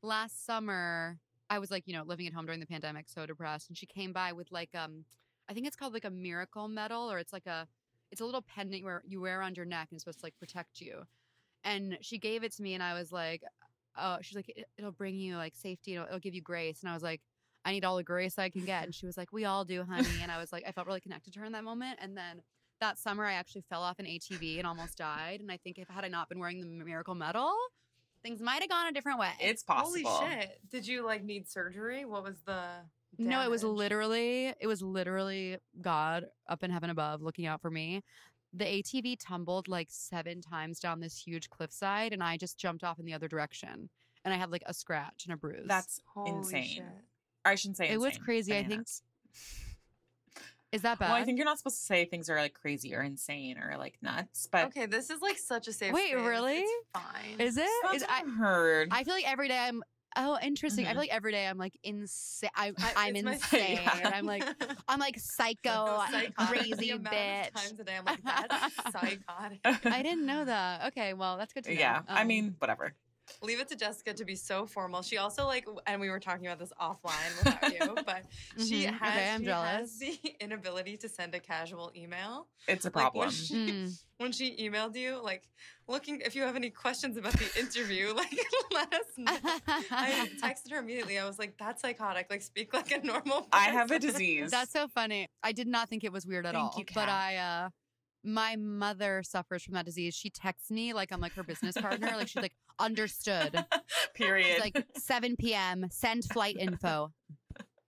last summer, I was like, you know, living at home during the pandemic, so depressed, and she came by with like um, I think it's called like a miracle medal, or it's like a, it's a little pendant where you wear around your neck and it's supposed to like protect you. And she gave it to me, and I was like, oh, she's like, "It- it'll bring you like safety, it'll, it'll give you grace, and I was like. I need all the grace I can get. And she was like, We all do, honey. And I was like, I felt really connected to her in that moment. And then that summer, I actually fell off an ATV and almost died. And I think if had I not been wearing the miracle medal, things might have gone a different way. It's possible. Holy shit! Did you like need surgery? What was the? no, it was literally, it was literally God up in heaven above looking out for me. the ATV tumbled like seven times down this huge cliffside, and I just jumped off in the other direction, and I had like a scratch and a bruise. That's Holy insane. shit. I shouldn't say It was insane, crazy, I think. bananas. is that bad? Well, I think you're not supposed to say things are like crazy or insane or like nuts, but Okay, this is like such a safe Wait, space. really? It's fine. is it? that's Is what I, I've heard. I feel like every day I'm. Oh, interesting. I Mhm. feel like every day I'm like insane. I'm, I- I'm it's my- insane. Yeah. I'm like, I'm like psycho, No, The crazy of bitch. Times a day, I'm like, that's psychotic. I didn't know that. Okay, well, that's good to know. yeah, I Um, mean, whatever. Leave it to Jessica to be so formal. She also like, and we were talking about this offline without you, but she Mhm. has, Okay, I'm she jealous. has the inability to send a casual email. It's a Like, when problem. she- Mm. When she emailed you, like, looking if you have any questions about the interview, like, let us know. I texted her immediately. I was like, "That's psychotic. Like, speak like a normal." Person. I have a disease. That's so funny. I did not think it was weird at Thank all. you, but I uh my mother suffers from that disease. She texts me like I'm like her business partner. like she's like understood. Period. She's like 7 p.m. Send flight info.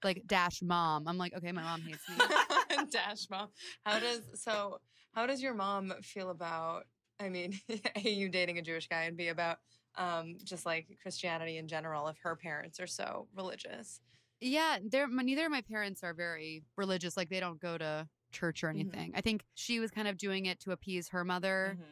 Like dash mom. I'm like, okay, my mom hates me. Dash mom. How does so? How does your mom feel about? I mean, a you dating a Jewish guy and b about um just like Christianity in general. If her parents are so religious, Yeah, they're neither of my parents are very religious. Like they don't go to church or Mhm. anything. I think she was kind of doing it to appease her mother. Mhm.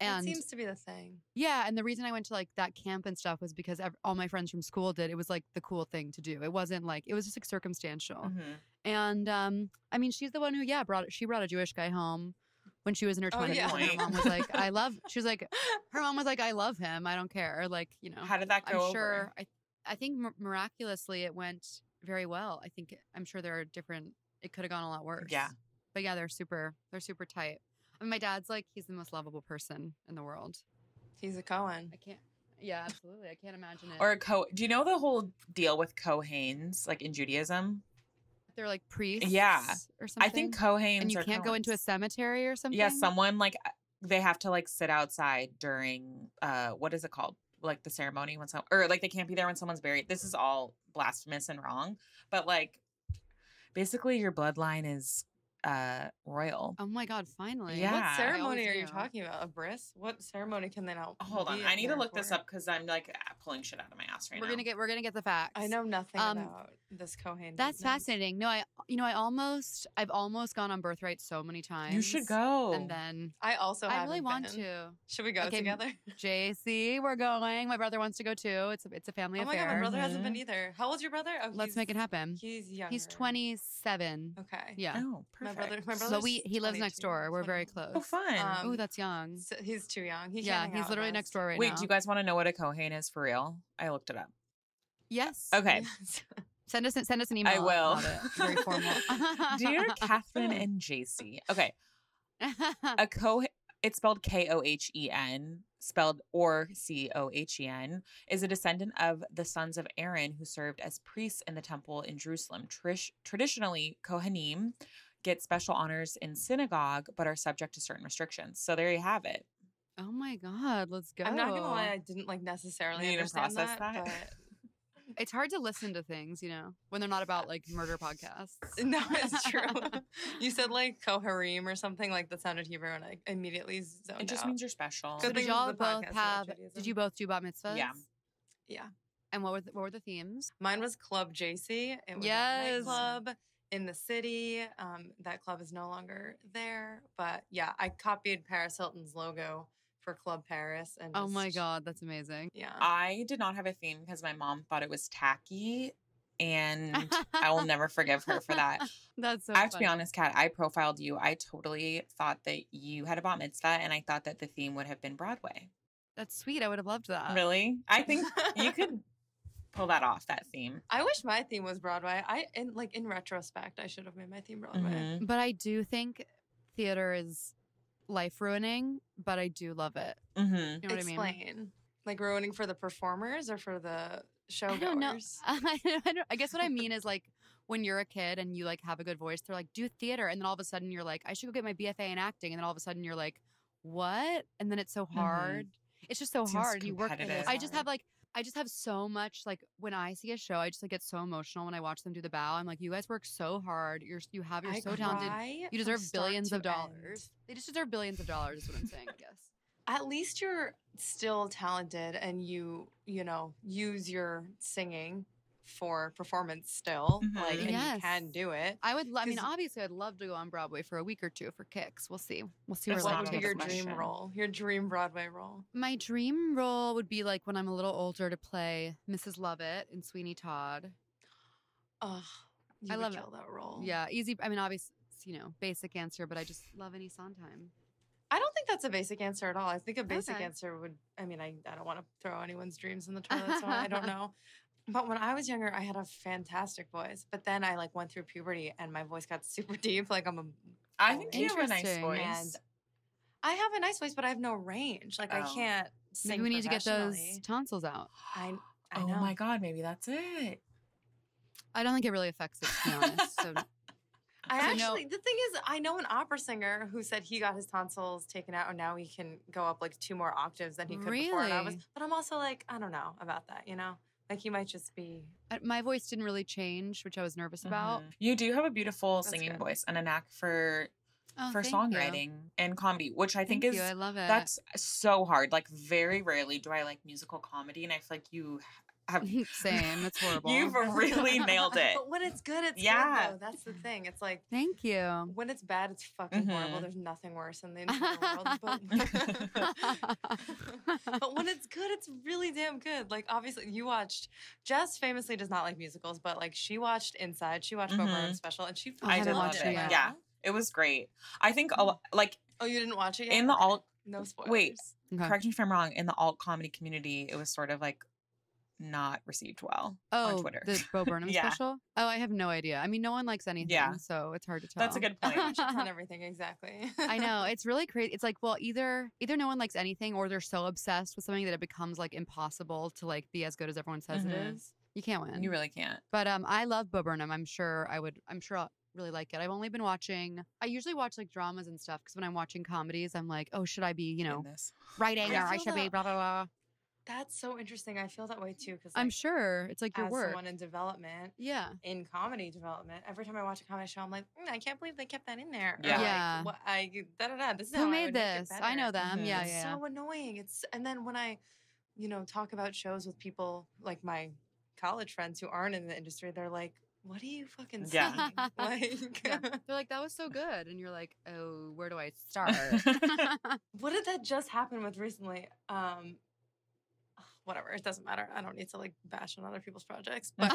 And it seems to be the thing. yeah, and the reason I went to like that camp and stuff was because ev- all my friends from school did. It was like the cool thing to do. It wasn't like it was just like circumstantial. Mhm. And um, I mean, she's the one who yeah brought she brought a Jewish guy home when she was in her Oh, twenties. yeah. and Her mom was like, I love. She was like, her mom was like, I love him. I don't care. Like you know, How did that go I'm over? sure. I I think mir- miraculously it went very well. I think I'm sure there are different. It could have gone a lot worse. Yeah. But yeah, they're super. They're super tight. I mean, my dad's like he's the most lovable person in the world. He's a Cohen. I can't. Yeah, absolutely. I can't imagine it. Or a co do you know the whole deal with Kohanes, like in Judaism? they're like priests. Yeah. Or something. I think Kohanes and you are can't go into a cemetery or something. Yeah, someone like uh, they have to like sit outside during uh what is it called? Like the ceremony when some or like they can't be there when someone's buried. This is all blasphemous and wrong. But like basically your bloodline is uh royal. Oh my god! Finally. Yeah. What ceremony are you knew. talking about? A bris? What ceremony can they not? Hold on. I need to look this up because I'm like pulling shit out of my ass right We're now. gonna get. We're gonna get the facts. I know nothing Um, about this Cohen. That's business. fascinating. No, I. You know, I almost. I've almost gone on birthright so many times. you should go. And then I also. I really want been. to. Should we go Okay, together? JC, we're going. My brother wants to go too. It's a. It's a family Oh my affair. god, my brother hasn't Mhm. been either. How old's your brother? Oh, Let's make it happen. He's younger. He's 27. Okay. Yeah. Oh, My perfect. brother. My brother. So we. He lives next door. We're very close. Oh, fun. Um, oh, that's young. So he's too young. He yeah, can't hang he's literally next door right now. Wait, now. do you guys want to know what a Kohen is for real? I looked it up. Yes. Okay. Yes. Send us. Send us an email. I will. Very formal. Dear Catherine and JC. Okay. A co it's spelled K O H E N, spelled or C O H E N, is a descendant of the sons of Aaron who served as priests in the temple in Jerusalem. Trish, traditionally, Kohanim get special honors in synagogue but are subject to certain restrictions. So there you have it. oh my God. Let's go. I'm not gonna lie. I didn't like necessarily You understand process that. that? but It's hard to listen to things, you know, when they're not about like murder podcasts. No, it's true. you said like Koharim or something like that sounded Hebrew, and I immediately zoned It just out. means you're special. So did y'all both have? Did you both do bat mitzvahs? Yeah. yeah. And what were the, what were the themes? Mine was Club JC. It was Yes. a nightclub in the city. Um, that club is no longer there, but yeah, I copied Paris Hilton's logo for Club Paris. And Oh my god, that's amazing. yeah. I did not have a theme because my mom thought it was tacky and I will never forgive her for that. That's so. I have to be honest, Kat. I profiled you. I totally thought that you had a bat mitzvah, and I thought that the theme would have been Broadway. That's sweet. I would have loved that. really? I think you could pull that off. That theme. I wish my theme was Broadway. I in like in retrospect, I should have made my theme Broadway. Mhm. But I do think theater is life ruining, but I do love it. Mm-hmm. You know what I mean? Explain. Like ruining for the performers or for the showgoers? I don't know. I, don't, I guess what I mean is like when you're a kid and you like have a good voice, they're like, do theater. And then all of a sudden you're like, I should go get my BFA in acting. And then all of a sudden you're like, what? And then it's so hard. It's just so Seems hard. You work. I just have like I just have so much like when I see a show, I just like get so emotional when I watch them do the bow. I'm like, you guys work so hard. You're you have you're I so talented. You deserve billions of end. dollars. They just deserve billions of dollars. Is what I'm saying. I guess. At least you're still talented and you, you know, use your singing for performance still. Mhm. Like, and Yes. you can do it. I would. lo- I mean, obviously, I'd love to go on Broadway for a week or two for kicks. We'll see. We'll see where what that not would be your takes dream question. role? Your dream Broadway role? My dream role would be like when I'm a little older to play Mrs. Lovett in Sweeney Todd. Oh, you I love it. kill that role. Yeah, easy. I mean, obviously, you know, basic answer, but I just love any Sondheim. I don't think that's a basic answer at all. I think a basic Okay. answer would, I mean, I, I don't want to throw anyone's dreams in the toilet, so I don't know. But when I was younger, I had a fantastic voice. But then I like went through puberty and my voice got super deep. Like I'm a, I oh, think you have a nice voice. and I have a nice voice, but I have no range. Like I Oh. can't sing. Maybe we need to get those tonsils out. I, I oh know. my god, maybe that's it. I don't think it really affects it, to be honest. So I So no- actually, the thing is, I know an opera singer who said he got his tonsils taken out, and now he can go up like two more octaves than he could before. And I was, Really? but I'm also like, I don't know about that. You know, like he might just be. My voice didn't really change, which I was nervous about. Mhm. You do have a beautiful That's singing good. voice and a knack for Oh, for thank you. songwriting and comedy, which I think is you. I love it. that's so hard. Like very rarely do I like musical comedy, and I feel like you have same. It's horrible. You've really nailed it. But when it's good, it's Yeah. good though. That's the thing. It's like Thank you. when it's bad, it's fucking horrible. Mhm. There's nothing worse in the entire world. But, but when it's good, it's really damn good. Like obviously, you watched. Jess famously does not like musicals, but like she watched Inside. She watched Bo Mhm. Burnham special, and she. Oh, I I haven't did love watched it. it yet. Yeah, it was great. I think a like Oh, you didn't watch it yet? in the alt. No spoilers. Wait. Okay. Correct me if I'm wrong. In the alt comedy community, it was sort of like not received well Oh, on Twitter. the Bo Burnham Yeah. special. Oh, I have no idea. I mean, no one likes anything, Yeah. so it's hard to tell. That's a good point. On everything exactly. I know it's really crazy. It's like, well, either either no one likes anything, or they're so obsessed with something that it becomes like impossible to like be as good as everyone says it Mhm. is. You can't win. You really can't. But um, I love Bo Burnham. I'm sure I would. I'm sure I'll really like it. I've only been watching. I usually watch like dramas and stuff because when I'm watching comedies, I'm like, oh, should I be, you know, writing I or I should be blah blah blah. That's so interesting. I feel that way too because I'm sure it's like your as work. someone in development, Yeah. in comedy development, every time I watch a comedy show, I'm like, "Mm, I can't believe they kept that in there. Or Yeah. like, Yeah. what I da da da. This is Who how I made would this? I know better." them. Mhm. Yeah, It's yeah. so annoying. It's and then when I, you know, talk about shows with people like my college friends who aren't in the industry, they're like, "What are you fucking Yeah. saying?" Like, Yeah. They're like, that was so good. And you're like, oh, where do I start? what did that just happen with recently? Um, whatever. It doesn't matter. I don't need to like bash on other people's projects, but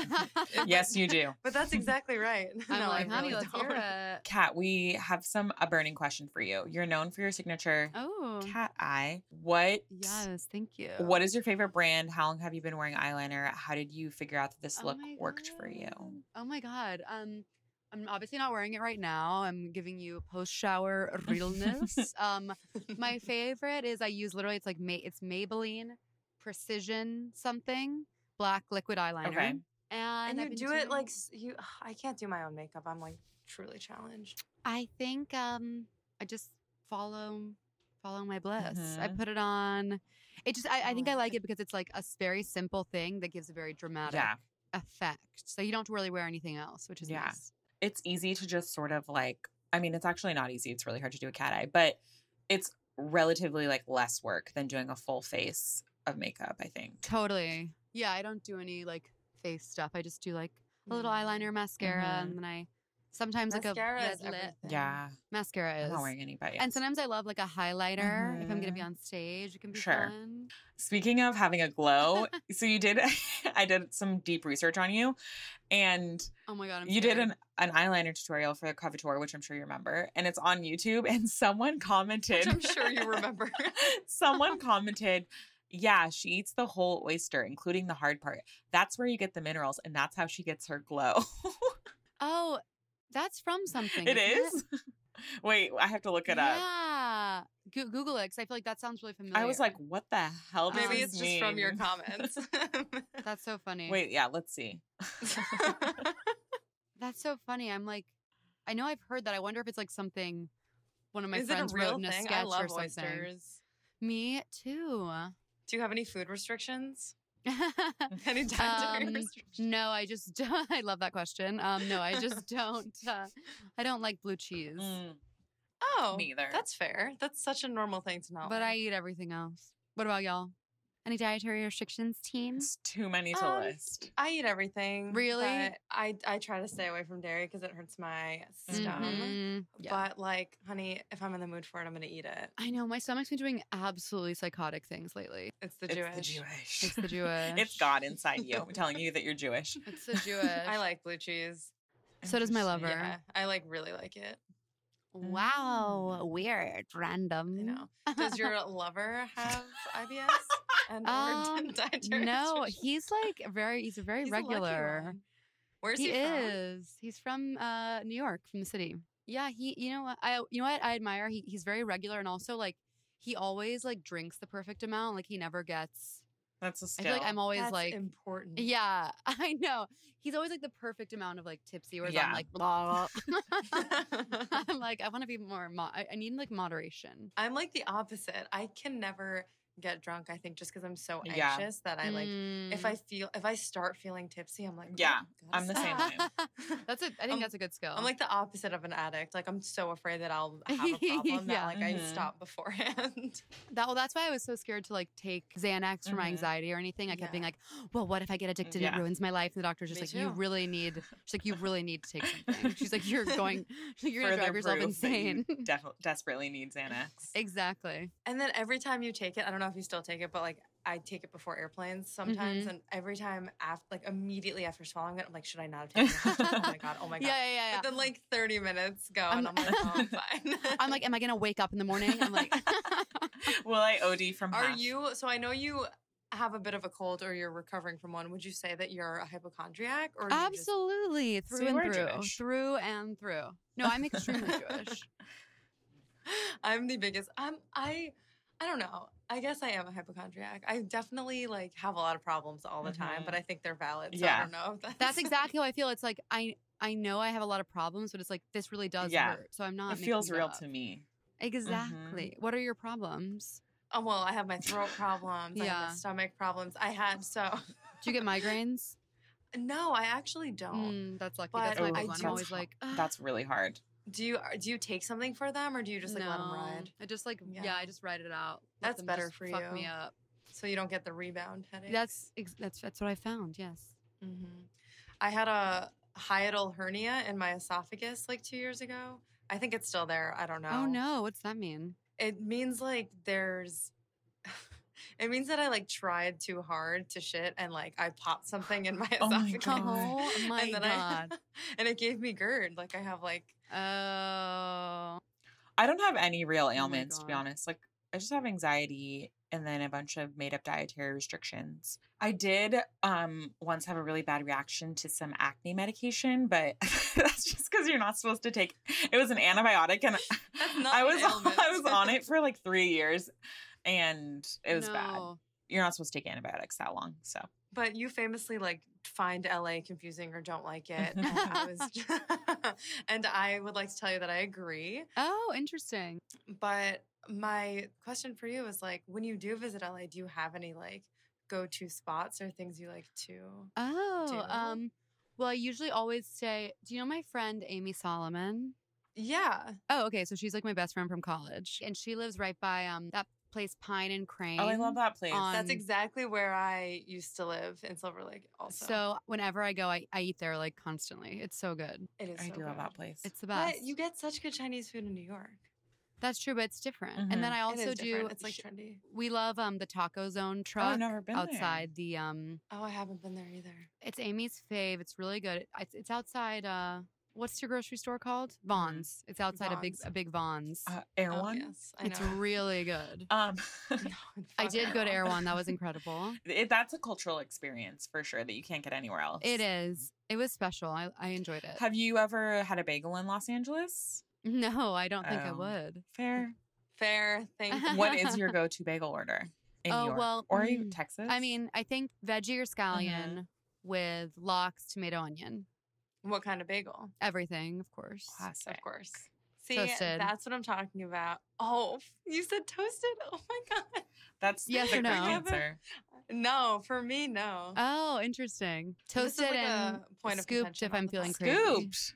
yes, you do. but that's exactly right. I'm no, like, I honey, really let's hear don't. it. Kat, we have some a burning question for you. You're known for your signature Oh, cat eye. What? yes. Thank you. What is your favorite brand? How long have you been wearing eyeliner? How did you figure out that this Oh look worked for you? Oh my god. Um, I'm obviously not wearing it right now. I'm giving you post shower realness. um, my favorite is I use literally it's like May it's Maybelline Precision something black liquid eyeliner. Okay. And, And you do it like you. I can't do my own makeup. I'm like truly challenged. I think um I just follow follow my bliss. I Mhm. put it on. It just I, I think I like it because it's like a very simple thing that gives a very dramatic Yeah. effect. So you don't really wear anything else, which is Yeah. nice. It's easy to just sort of like, I mean, it's actually not easy. It's really hard to do a cat eye, but it's relatively like less work than doing a full face of makeup, I think. Totally. Yeah, I don't do any like face stuff. I just do like a little Mm. eyeliner, mascara, Mhm. and then I sometimes Mascara like a is red lip. everything. Yeah. Mascara I'm not wearing any, but yes. And sometimes I love like a highlighter if I'm gonna be Mhm. on stage. It can be Sure. fun. Speaking of having a glow, so you did, I did some deep research on you, and Oh my god, I'm you did an, an eyeliner tutorial for the Coveteur, which I'm sure you remember, and it's on YouTube. And someone commented, Which I'm sure you remember. someone commented, yeah, she eats the whole oyster, including the hard part. That's where you get the minerals, and that's how she gets her glow. Oh, that's from something. it isn't is. Wait, I have to look it up. Yeah. Go- Google it because I feel like that sounds really familiar. I was like, what the hell does um, Maybe this it's just from your comments. that's so funny. Wait, yeah, let's see. That's so funny. I'm like, I know I've heard that. I wonder if it's like something one of my Is it a friends real wrote in a thing? sketch I love or something. oysters. Me too. Do you have any food restrictions? Any dietary Um, restrictions? no, I just don't. I love that question. Um, no, I just don't. Uh, I don't like blue cheese, Mm, Oh, neither. That's fair. That's such a normal thing to not but I eat everything else. What about y'all? Any dietary restrictions, team? it's too many to Um, list. I eat everything. Really? I I try to stay away from dairy because it hurts my stomach. Mhm. Yeah. But like, honey, if I'm in the mood for it, I'm gonna eat it. I know my stomach's been doing absolutely psychotic things lately. It's the Jewish. It's the Jewish. It's the Jewish. it's God inside you telling you that you're Jewish. It's the Jewish. I like blue cheese. So does my lover. Yeah, I like really like it. Wow, weird, random. I know. Does your lover have IBS and Um, No, he's like very. He's a very He's regular. Where's he he, from? is. He's from uh, New York, from the city. Yeah, he. You know what? I. You know what? I admire. He. He's very regular, and also like he always like drinks the perfect amount. Like he never gets. That's a I skill. I feel like I'm always That's like. important. Yeah, I know. He's always like the perfect amount of like tipsy, whereas Yeah. I'm like blah. I'm like I want to be more. Mo- I, I need like moderation. I'm like the opposite. I can never get drunk. I think just because I'm so Yeah. anxious that I like. If Mm. I feel if I start feeling tipsy, I'm like, Yeah, "Oh, I'm the same way. that's a. I think I'm- that's a good skill. I'm like the opposite of an addict. Like I'm so afraid that I'll have a problem Yeah. that like I Mhm. stop beforehand. That well, that's why I was so scared to like take Xanax for my Mhm. anxiety or anything. I kept being like, "Well, what if I get addicted? Yeah. It ruins my life." And the doctor's just Me like, "You really need." She's like, "You really need to take something." She's like, "You're going, you're gonna drive yourself proof that you insane." def- desperately need Xanax. exactly. And then every time you take it, I don't know if you still take it, but like I take it before airplanes sometimes, Mhm. and every time after, like immediately after swallowing it, I'm like, should I not have taken it? oh my god! Oh my god! Yeah, yeah, yeah. But then like 30 minutes go, I'm- and I'm like, oh, I'm fine. I'm like, am I gonna wake up in the morning? I'm like, Will I OD from are half? you? So I know you have a bit of a cold, or you're recovering from one. Would you say that you're a hypochondriac, or you just- absolutely through and through, Jewish. through and through. No, I'm extremely Jewish. I'm the biggest. I'm I. I don't know. I guess I am a hypochondriac. I definitely like have a lot of problems all the time, but I think they're valid. So I don't know if that's, That's exactly how I feel. It's like I I know I have a lot of problems, but it's like this really does Yeah. hurt. So I'm not. It feels making real up. to me. Exactly. What are your problems? Oh well, I have my throat problems. I have Yeah. stomach problems. I had so Do you get migraines? no, I actually don't. Mm, that's lucky. But That's my I big do- one. I'm always ho- like, That's really hard. Do you do you take something for them, or do you just like no. let them ride? I just like yeah. Yeah. I just write it out. Let That's them better just for fuck me you. up. So you don't get the rebound headache. That's ex- that's that's what I found. Yes. hmm I had a hiatal hernia in my esophagus like two years ago. I think it's still there. I don't know. Oh no, what's that mean? It means like there's. It means that I like tried too hard to shit and like I popped something in my Oh my esophagus. God. Oh my and then god. I, and it gave me GERD. Like I have like Oh. I don't have any real ailments, to be honest. Like, I just have anxiety and then a bunch of made up dietary restrictions. I did um once have a really bad reaction to some acne medication, but that's just because you're not supposed to take it was an antibiotic and I was ailment. I was on it for like three years and it was bad. You're not supposed to take antibiotics that long. So But you famously like find LA confusing or don't like it. And I was and I would like to tell you that I agree. Oh, interesting. But my question for you is like when you do visit LA, do you have any like go-to spots or things you like to Oh, Do? um, well, I usually always say, do you know my friend Amy Solomon? Yeah. Oh, okay. So she's like my best friend from college, and she lives right by um that place Pine and Crane. Oh, I love that place. on- That's exactly where I used to live in Silver Lake also. So whenever I go, I, I eat there like constantly. It's so good. it is I so do love that place. It's the best. But you get such good Chinese food in New York. That's true, but it's different. And then Mhm. I also is do. It's like trendy. we love um the Taco Zone oh, truck I've never been there. outside the um. Oh, I haven't been there either. It's Amy's fave. It's really good. It's, it's outside. Uh, what's your grocery store called? Vons. It's outside a big a big Vons. Uh, Air Oh, One. yes, I know. it's really good. Um, I did go to Erewhon. One. That was incredible. it, that's a cultural experience for sure that you can't get anywhere else. It is. It was special. I, I enjoyed it. Have you ever had a bagel in Los Angeles? No, I don't think I Oh. would. Fair. Fair. Thank you. what is your go-to bagel order in Oh, New York well, or even mm, Texas? I mean, I think veggie or scallion with lox, tomato, onion, What kind of bagel? everything, of course. classic. Of course. See, Toasted. that's what I'm talking about. Oh, you said toasted? Oh my god. That's Yes the or no? answer. No, for me, no. Oh, interesting. Toasted like and a point scooped contention if I'm feeling crazy. Scooped.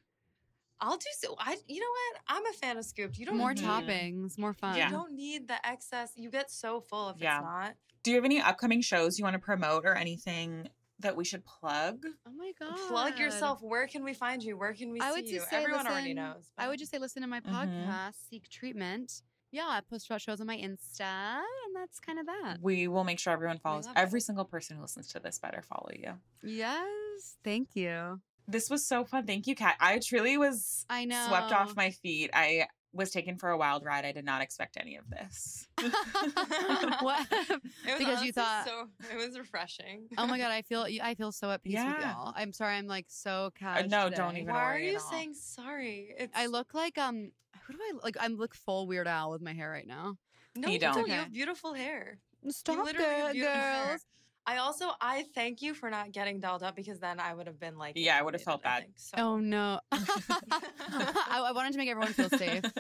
I'll do so. I, you know what? I'm a fan of scooped. You don't More need, mm-hmm. toppings, more fun. You don't need the excess. You get so full if Yeah. it's not. Do you have any upcoming shows you want to promote or anything that we should plug? Oh my god. Plug yourself. Where can we find you? Where can we I see would you? just say Everyone already listen- knows. I would just say listen to my Mhm. podcast, Seek Treatment. Yeah, I post about shows on my Insta, and that's kind of that. We will make sure everyone follows. Every it. single person who listens to this better follow you. Yes, thank you. This was so fun. Thank you, Kat. I truly was I know. swept off my feet. I was taken for a wild ride. I did not expect any of this. what? It was because you thought- so. It was refreshing. Oh my god, I feel I feel so at peace with y'all. I'm sorry, I'm like so Uh, casual. no, don't even Why are worry at you all. saying sorry? It's I look like um, who do I look like? I look full Weird Al with my hair right now. no, You don't. You Okay. have beautiful hair. Stop literally have it, beautiful hair. girls. I also I thank you for not getting dolled up because then I would have been like Yeah, I would have felt bad. think, so. Oh no. I, I wanted to make everyone feel safe.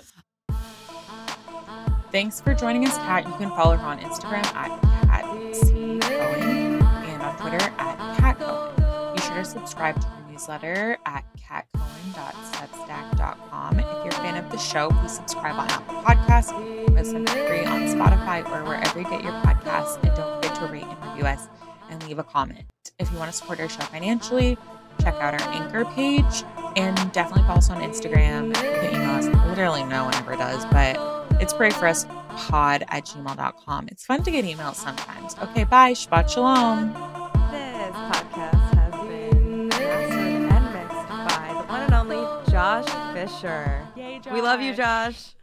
Thanks for joining us, Kat. You can follow her on Instagram at Kat C. Cohen and on Twitter at Kat Cohen. Be sure to subscribe to her newsletter at catcohen.substack.com. If you're a fan of the show, please subscribe on Apple Podcasts, listen for free on Spotify or wherever you get your podcasts, and don't forget to rate and review us and leave a comment. If you want to support our show financially, check out our anchor page and definitely follow us on Instagram. You can email us. Literally no one ever does, but it's pray for us pod at gmail.com. It's fun to get emails sometimes. Okay, bye. Shabbat shalom. This podcast has been mastered and mixed by the one and only Josh Fisher. Yay, We love you, Josh.